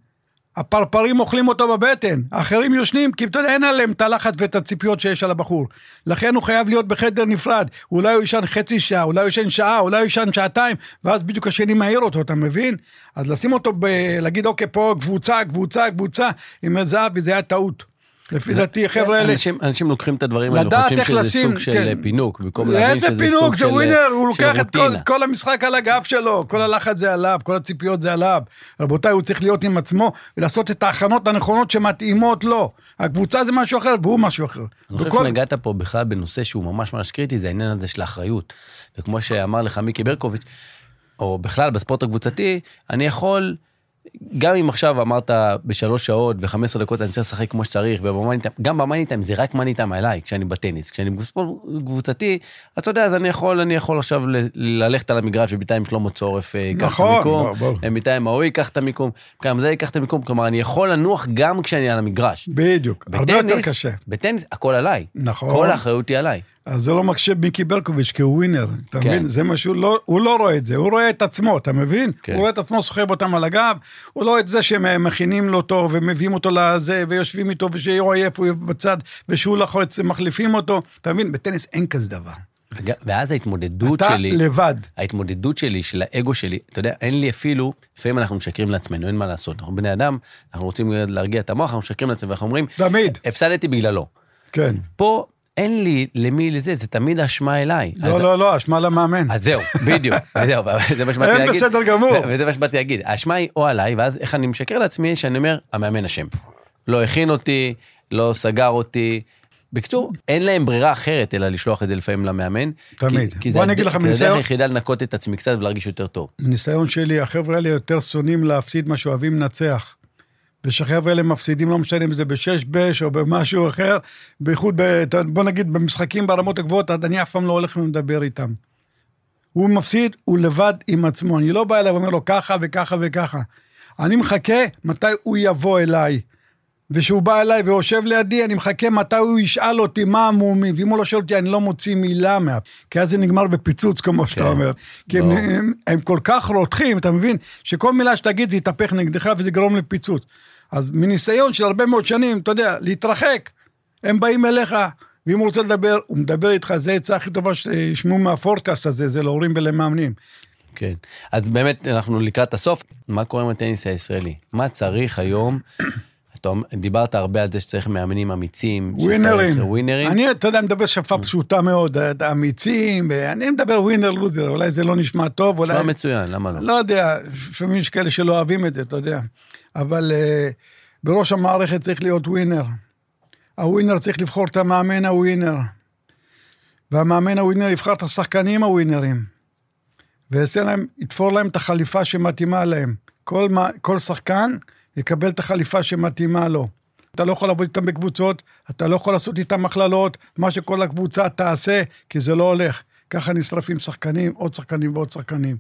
S2: הפרפרים אוכלים אותו בבטן, האחרים יושנים, כי אתה יודע, אין עליהם את הלחץ ואת הציפיות שיש על הבחור. לכן הוא חייב להיות בחדר נפרד. אולי הוא ישן חצי שעה, אולי הוא ישן שעה, אולי הוא ישן שעתיים, ואז בדיוק השני מעיר אותו, אתה מבין? אז לשים אותו, ב... להגיד, אוקיי, פה קבוצה, קבוצה, קבוצה, עם זהבי זה היה טעות. לפי דעתי, החבר'ה האלה...
S1: אנשים לוקחים את הדברים האלה, חושבים שזה לשים, סוג של כן. פינוק, במקום להבין שזה סוג של
S2: איזה פינוק, זה ווינר, הוא לוקח את כל, כל המשחק על הגב שלו, כל הלחץ זה עליו, כל הציפיות זה עליו. רבותיי, הוא צריך להיות עם עצמו ולעשות את ההכנות הנכונות שמתאימות לו. הקבוצה זה משהו אחר והוא משהו אחר.
S1: אני חושב שנגעת פה בכלל בנושא שהוא ממש ממש קריטי, זה העניין הזה של האחריות. וכמו שאמר לך מיקי ברקוביץ', או בכלל בספורט הקבוצתי, אני יכול... גם אם עכשיו אמרת בשלוש שעות ו-15 דקות אני צריך לשחק כמו שצריך, ובמאניטיים, גם במאניטיים זה רק מאניטיים עליי, כשאני בטניס. כשאני בספורט קבוצתי, אתה יודע, אז אני יכול, אני יכול עכשיו ללכת על המגרש ובינתיים שלמה צורף אה, ייקח נכון, את המיקום, אה, בינתיים ההוא ייקח את המיקום, גם זה ייקח את המיקום, כלומר אני יכול לנוח גם כשאני על המגרש.
S2: בדיוק, בטניס, הרבה יותר קשה.
S1: בטניס הכל עליי. נכון. כל האחריות היא עליי.
S2: אז זה לא מקשה מיקי ברקוביץ' כי הוא ווינר, אתה כן. מבין? זה מה שהוא לא, הוא לא רואה את זה, הוא רואה את עצמו, אתה מבין? כן. הוא רואה את עצמו סוחב אותם על הגב, הוא לא רואה את זה שהם מכינים לו אותו ומביאים אותו לזה ויושבים איתו ושיהיה עייף, הוא יהיה בצד ושהוא לחוץ, מחליפים אותו, אתה מבין? בטניס אין כזה דבר.
S1: ואז ההתמודדות
S2: אתה
S1: שלי,
S2: אתה לבד.
S1: ההתמודדות שלי, של האגו שלי, אתה יודע, אין לי אפילו, לפעמים אנחנו משקרים לעצמנו, אין מה לעשות, אנחנו בני אדם, אנחנו רוצים להרגיע את המוח, אנחנו משקרים לעצמנו, ואנחנו אומרים,
S2: תמיד.
S1: הפסדתי בגללו.
S2: כן.
S1: פה אין לי למי לזה, זה תמיד אשמה אליי.
S2: לא, לא, לא, אשמה למאמן.
S1: אז זהו, בדיוק, זהו, זה מה שבאתי להגיד.
S2: בסדר גמור.
S1: וזה מה שבאתי להגיד, האשמה היא או עליי, ואז איך אני משקר לעצמי, שאני אומר, המאמן אשם. לא הכין אותי, לא סגר אותי. בקיצור, אין להם ברירה אחרת אלא לשלוח את זה לפעמים למאמן.
S2: תמיד.
S1: כי, כי
S2: בוא אני אגיד לך
S1: כי זה הדרך
S2: מניסיון-
S1: היחידה לנקות את עצמי קצת ולהרגיש יותר טוב.
S2: מניסיון שלי, החבר'ה האלה יותר שונאים להפסיד מה שאוהבים לנצח. ושהחבר'ה האלה מפסידים, לא משנה אם זה בשש בש או במשהו אחר, בייחוד, ב, בוא נגיד, במשחקים ברמות הגבוהות, אז אני אף פעם לא הולך ומדבר איתם. הוא מפסיד, הוא לבד עם עצמו. אני לא בא אליו ואומר לו ככה וככה וככה. אני מחכה מתי הוא יבוא אליי. וכשהוא בא אליי ויושב לידי, אני מחכה מתי הוא ישאל אותי מה המומים, ואם הוא לא שואל אותי, אני לא מוציא מילה מה... כי אז זה נגמר בפיצוץ, כמו שאתה
S1: כן,
S2: אומר. כי הם. הם, הם כל כך רותחים, אתה מבין? שכל מילה שתגיד זה יתהפך נגדך וזה יגרום לפיצוץ. אז מניסיון של הרבה מאוד שנים, אתה יודע, להתרחק, הם באים אליך, ואם הוא רוצה לדבר, הוא מדבר איתך, זה העצה הכי טובה שישמעו מהפורקאסט הזה, זה להורים ולמאמנים.
S1: כן. אז באמת, אנחנו לקראת הסוף. מה קורה עם הטניס הישראלי? מה צריך היום? אתה דיברת הרבה על זה שצריך מאמנים אמיצים.
S2: ווינרים.
S1: ווינרים.
S2: אני, אתה יודע, אני מדבר שפה פשוטה מאוד, אמיצים, אני מדבר ווינר לוזר, אולי זה לא נשמע טוב, אולי...
S1: נשמע מצוין, למה לא?
S2: לא יודע, לפעמים יש כאלה שלא אוהבים את זה, אתה יודע. אבל uh, בראש המערכת צריך להיות ווינר. הווינר צריך לבחור את המאמן הווינר. והמאמן הווינר יבחר את השחקנים הווינרים. ויעשה להם, יתפור להם את החליפה שמתאימה להם. כל, כל שחקן יקבל את החליפה שמתאימה לו. אתה לא יכול לעבוד איתם בקבוצות, אתה לא יכול לעשות איתם הכללות, מה שכל הקבוצה תעשה, כי זה לא הולך. ככה נשרפים שחקנים, עוד שחקנים ועוד שחקנים.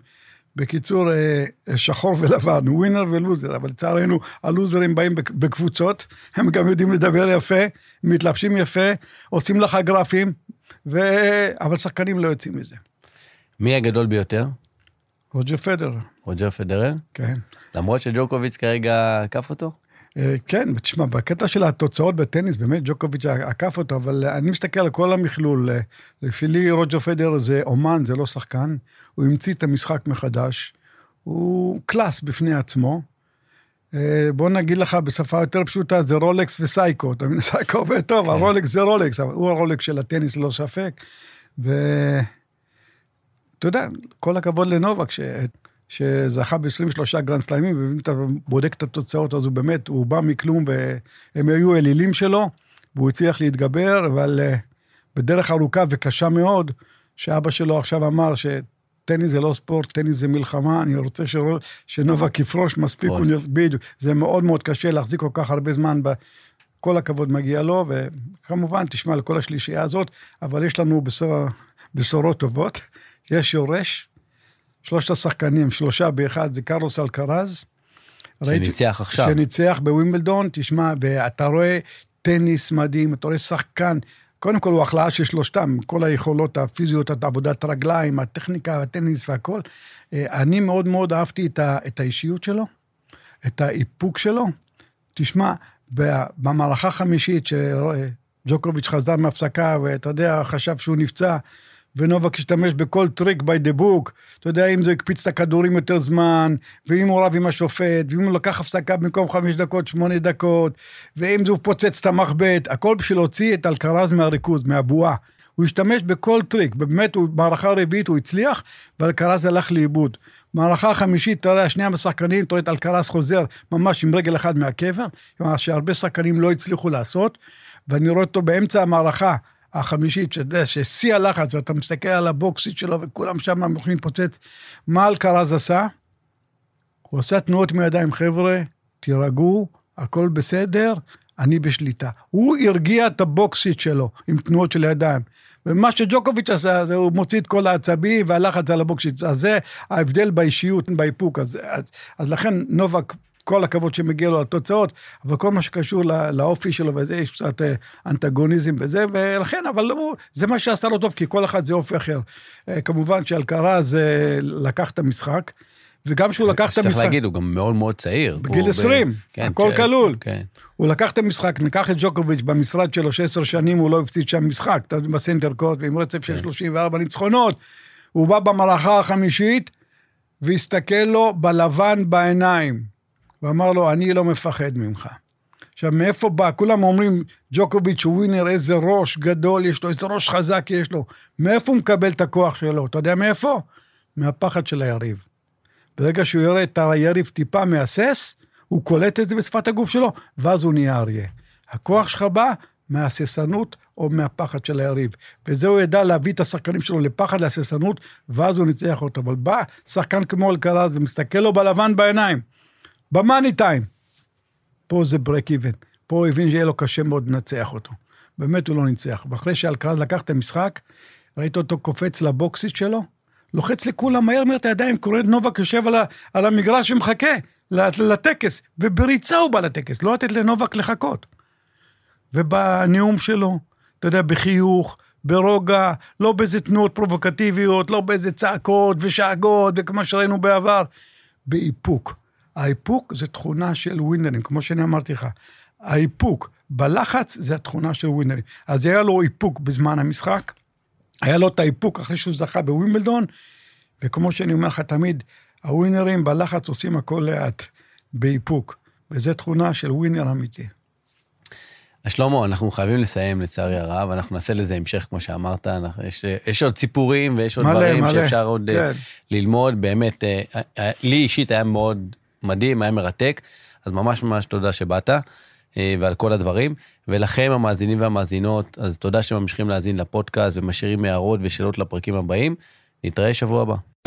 S2: בקיצור, אה, שחור ולבן, ווינר ולוזר, אבל לצערנו הלוזרים באים בק- בקבוצות, הם גם יודעים לדבר יפה, מתלבשים יפה, עושים לך גרפים, ו... אבל שחקנים לא יוצאים מזה.
S1: מי הגדול ביותר?
S2: רוג'ר פדר,
S1: רוג'ר פדרר?
S2: כן.
S1: למרות שג'וקוביץ כרגע עקף אותו?
S2: אה, כן, תשמע, בקטע של התוצאות בטניס, באמת ג'וקוביץ' עקף אותו, אבל אני מסתכל על כל המכלול. אה, לפי לי רוג'ר פדר זה אומן, זה לא שחקן. הוא המציא את המשחק מחדש. הוא קלאס בפני עצמו. אה, בוא נגיד לך בשפה יותר פשוטה, זה רולקס וסייקו. אתה מבין, סייקו עובד טוב,
S1: כן.
S2: הרולקס זה רולקס, אבל הוא הרולקס של הטניס ללא ספק. ואתה יודע, כל הכבוד לנובק, ש... שזכה ב-23 גרנד סלאמים, ואם אתה בודק את התוצאות, אז הוא באמת, הוא בא מכלום, והם היו אלילים שלו, והוא הצליח להתגבר, אבל uh, בדרך ארוכה וקשה מאוד, שאבא שלו עכשיו אמר שטניס זה לא ספורט, טניס זה מלחמה, אני רוצה שרו- שנובק יפרוש מספיק. נר- בדיוק, זה מאוד מאוד קשה להחזיק כל כך הרבה זמן ב... כל הכבוד מגיע לו, וכמובן, תשמע לכל השלישייה הזאת, אבל יש לנו בשור, בשורות טובות. יש יורש, שלושת השחקנים, שלושה באחד, זה קרלוס אלקרז.
S1: שניצח עכשיו.
S2: שניצח בווימבלדון, תשמע, ואתה רואה טניס מדהים, אתה רואה שחקן, קודם כל הוא החלאה של שלושתם, כל היכולות הפיזיות, עבודת הרגליים, הטכניקה, הטניס והכל. אה, אני מאוד מאוד אהבתי את, ה, את האישיות שלו, את האיפוק שלו. תשמע, במערכה החמישית, שג'וקוביץ' חזר מהפסקה, ואתה יודע, חשב שהוא נפצע, ונובק השתמש בכל טריק by the book, אתה יודע, אם זה הקפיץ את הכדורים יותר זמן, ואם הוא רב עם השופט, ואם הוא לקח הפסקה במקום חמש דקות, שמונה דקות, ואם זה הוא פוצץ את המחבט, הכל בשביל להוציא את אלקרז מהריכוז, מהבועה. הוא השתמש בכל טריק, באמת, הוא, מערכה רביעית הוא הצליח, ואלקרז הלך לאיבוד. מערכה החמישית, אתה יודע, שני השחקנים, אתה רואה את אלקרז חוזר ממש עם רגל אחד מהקבר, כלומר שהרבה שחקנים לא הצליחו לעשות, ואני רואה אותו באמצע המערכה החמישית, שאתה יודע, ששיא הלחץ, ואתה מסתכל על הבוקסית שלו, וכולם שם יכולים להתפוצץ. מה אלקרז עשה? הוא עשה תנועות מידיים, חבר'ה, תירגעו, הכל בסדר, אני בשליטה. הוא הרגיע את הבוקסית שלו עם תנועות של ידיים. ומה שג'וקוביץ' עשה, זה הוא מוציא את כל העצבים והלחץ על הבוקסית. אז זה ההבדל באישיות, באיפוק. אז, אז, אז לכן נובק, כל הכבוד שמגיע לו לתוצאות, אבל כל מה שקשור לא, לאופי שלו וזה, יש קצת אה, אנטגוניזם וזה, ולכן, אבל הוא, זה מה שעשה לו טוב, כי כל אחד זה אופי אחר. אה, כמובן שאלקרז אה, לקח את המשחק, וגם שהוא לקח את
S1: צריך
S2: המשחק...
S1: להגיד, הוא גם מאוד מאוד צעיר.
S2: בגיל
S1: הוא
S2: 20,
S1: כן,
S2: הכל
S1: ש-
S2: כלול.
S1: כן.
S2: הוא לקח את המשחק, ניקח את ג'וקוביץ' במשרד שלו, שעשר שנים הוא לא הפסיד שם משחק, בסנטר קוט, ועם רצף של 34 ניצחונות. הוא בא במערכה החמישית, והסתכל לו בלבן בעיניים, ואמר לו, אני לא מפחד ממך. עכשיו, מאיפה בא? כולם אומרים, ג'וקוביץ' הוא ווינר, איזה ראש גדול יש לו, איזה ראש חזק יש לו. מאיפה הוא מקבל את הכוח שלו? אתה יודע מאיפה? מהפחד של היריב. ברגע שהוא יראה את היריב טיפה מהסס, הוא קולט את זה בשפת הגוף שלו, ואז הוא נהיה אריה. הכוח שלך בא מהססנות או מהפחד של היריב. וזה הוא ידע להביא את השחקנים שלו לפחד, להססנות, ואז הוא ניצח אותו. אבל בא שחקן כמו אלקרז ומסתכל לו בלבן בעיניים, במאני טיים. פה זה ברק איבן. פה הוא הבין שיהיה לו קשה מאוד לנצח אותו. באמת הוא לא ניצח. ואחרי שאלקרז לקח את המשחק, ראית אותו קופץ לבוקסית שלו, לוחץ לכולם מהר מהר את הידיים, קורא נובק יושב על, ה, על המגרש ומחכה לטקס, ובריצה הוא בא לטקס, לא לתת לנובק לחכות. ובנאום שלו, אתה יודע, בחיוך, ברוגע, לא באיזה תנועות פרובוקטיביות, לא באיזה צעקות ושאגות, וכמו שראינו בעבר, באיפוק. האיפוק זה תכונה של ווינרים, כמו שאני אמרתי לך. האיפוק בלחץ זה התכונה של ווינרים. אז היה לו איפוק בזמן המשחק, היה לו את האיפוק אחרי שהוא זכה בווימבלדון, וכמו שאני אומר לך תמיד, הווינרים בלחץ עושים הכל לאט, באיפוק, וזו תכונה של ווינר אמיתי.
S1: אז שלמה, אנחנו חייבים לסיים לצערי הרב, אנחנו נעשה לזה המשך, כמו שאמרת, אנחנו, יש, יש עוד סיפורים ויש עוד מלא, דברים מלא. שאפשר עוד כן. ללמוד, באמת, אה, אה, לי אישית היה מאוד מדהים, היה מרתק, אז ממש ממש תודה שבאת. ועל כל הדברים. ולכם המאזינים והמאזינות, אז תודה שממשיכים להאזין לפודקאסט ומשאירים הערות ושאלות לפרקים הבאים. נתראה שבוע הבא.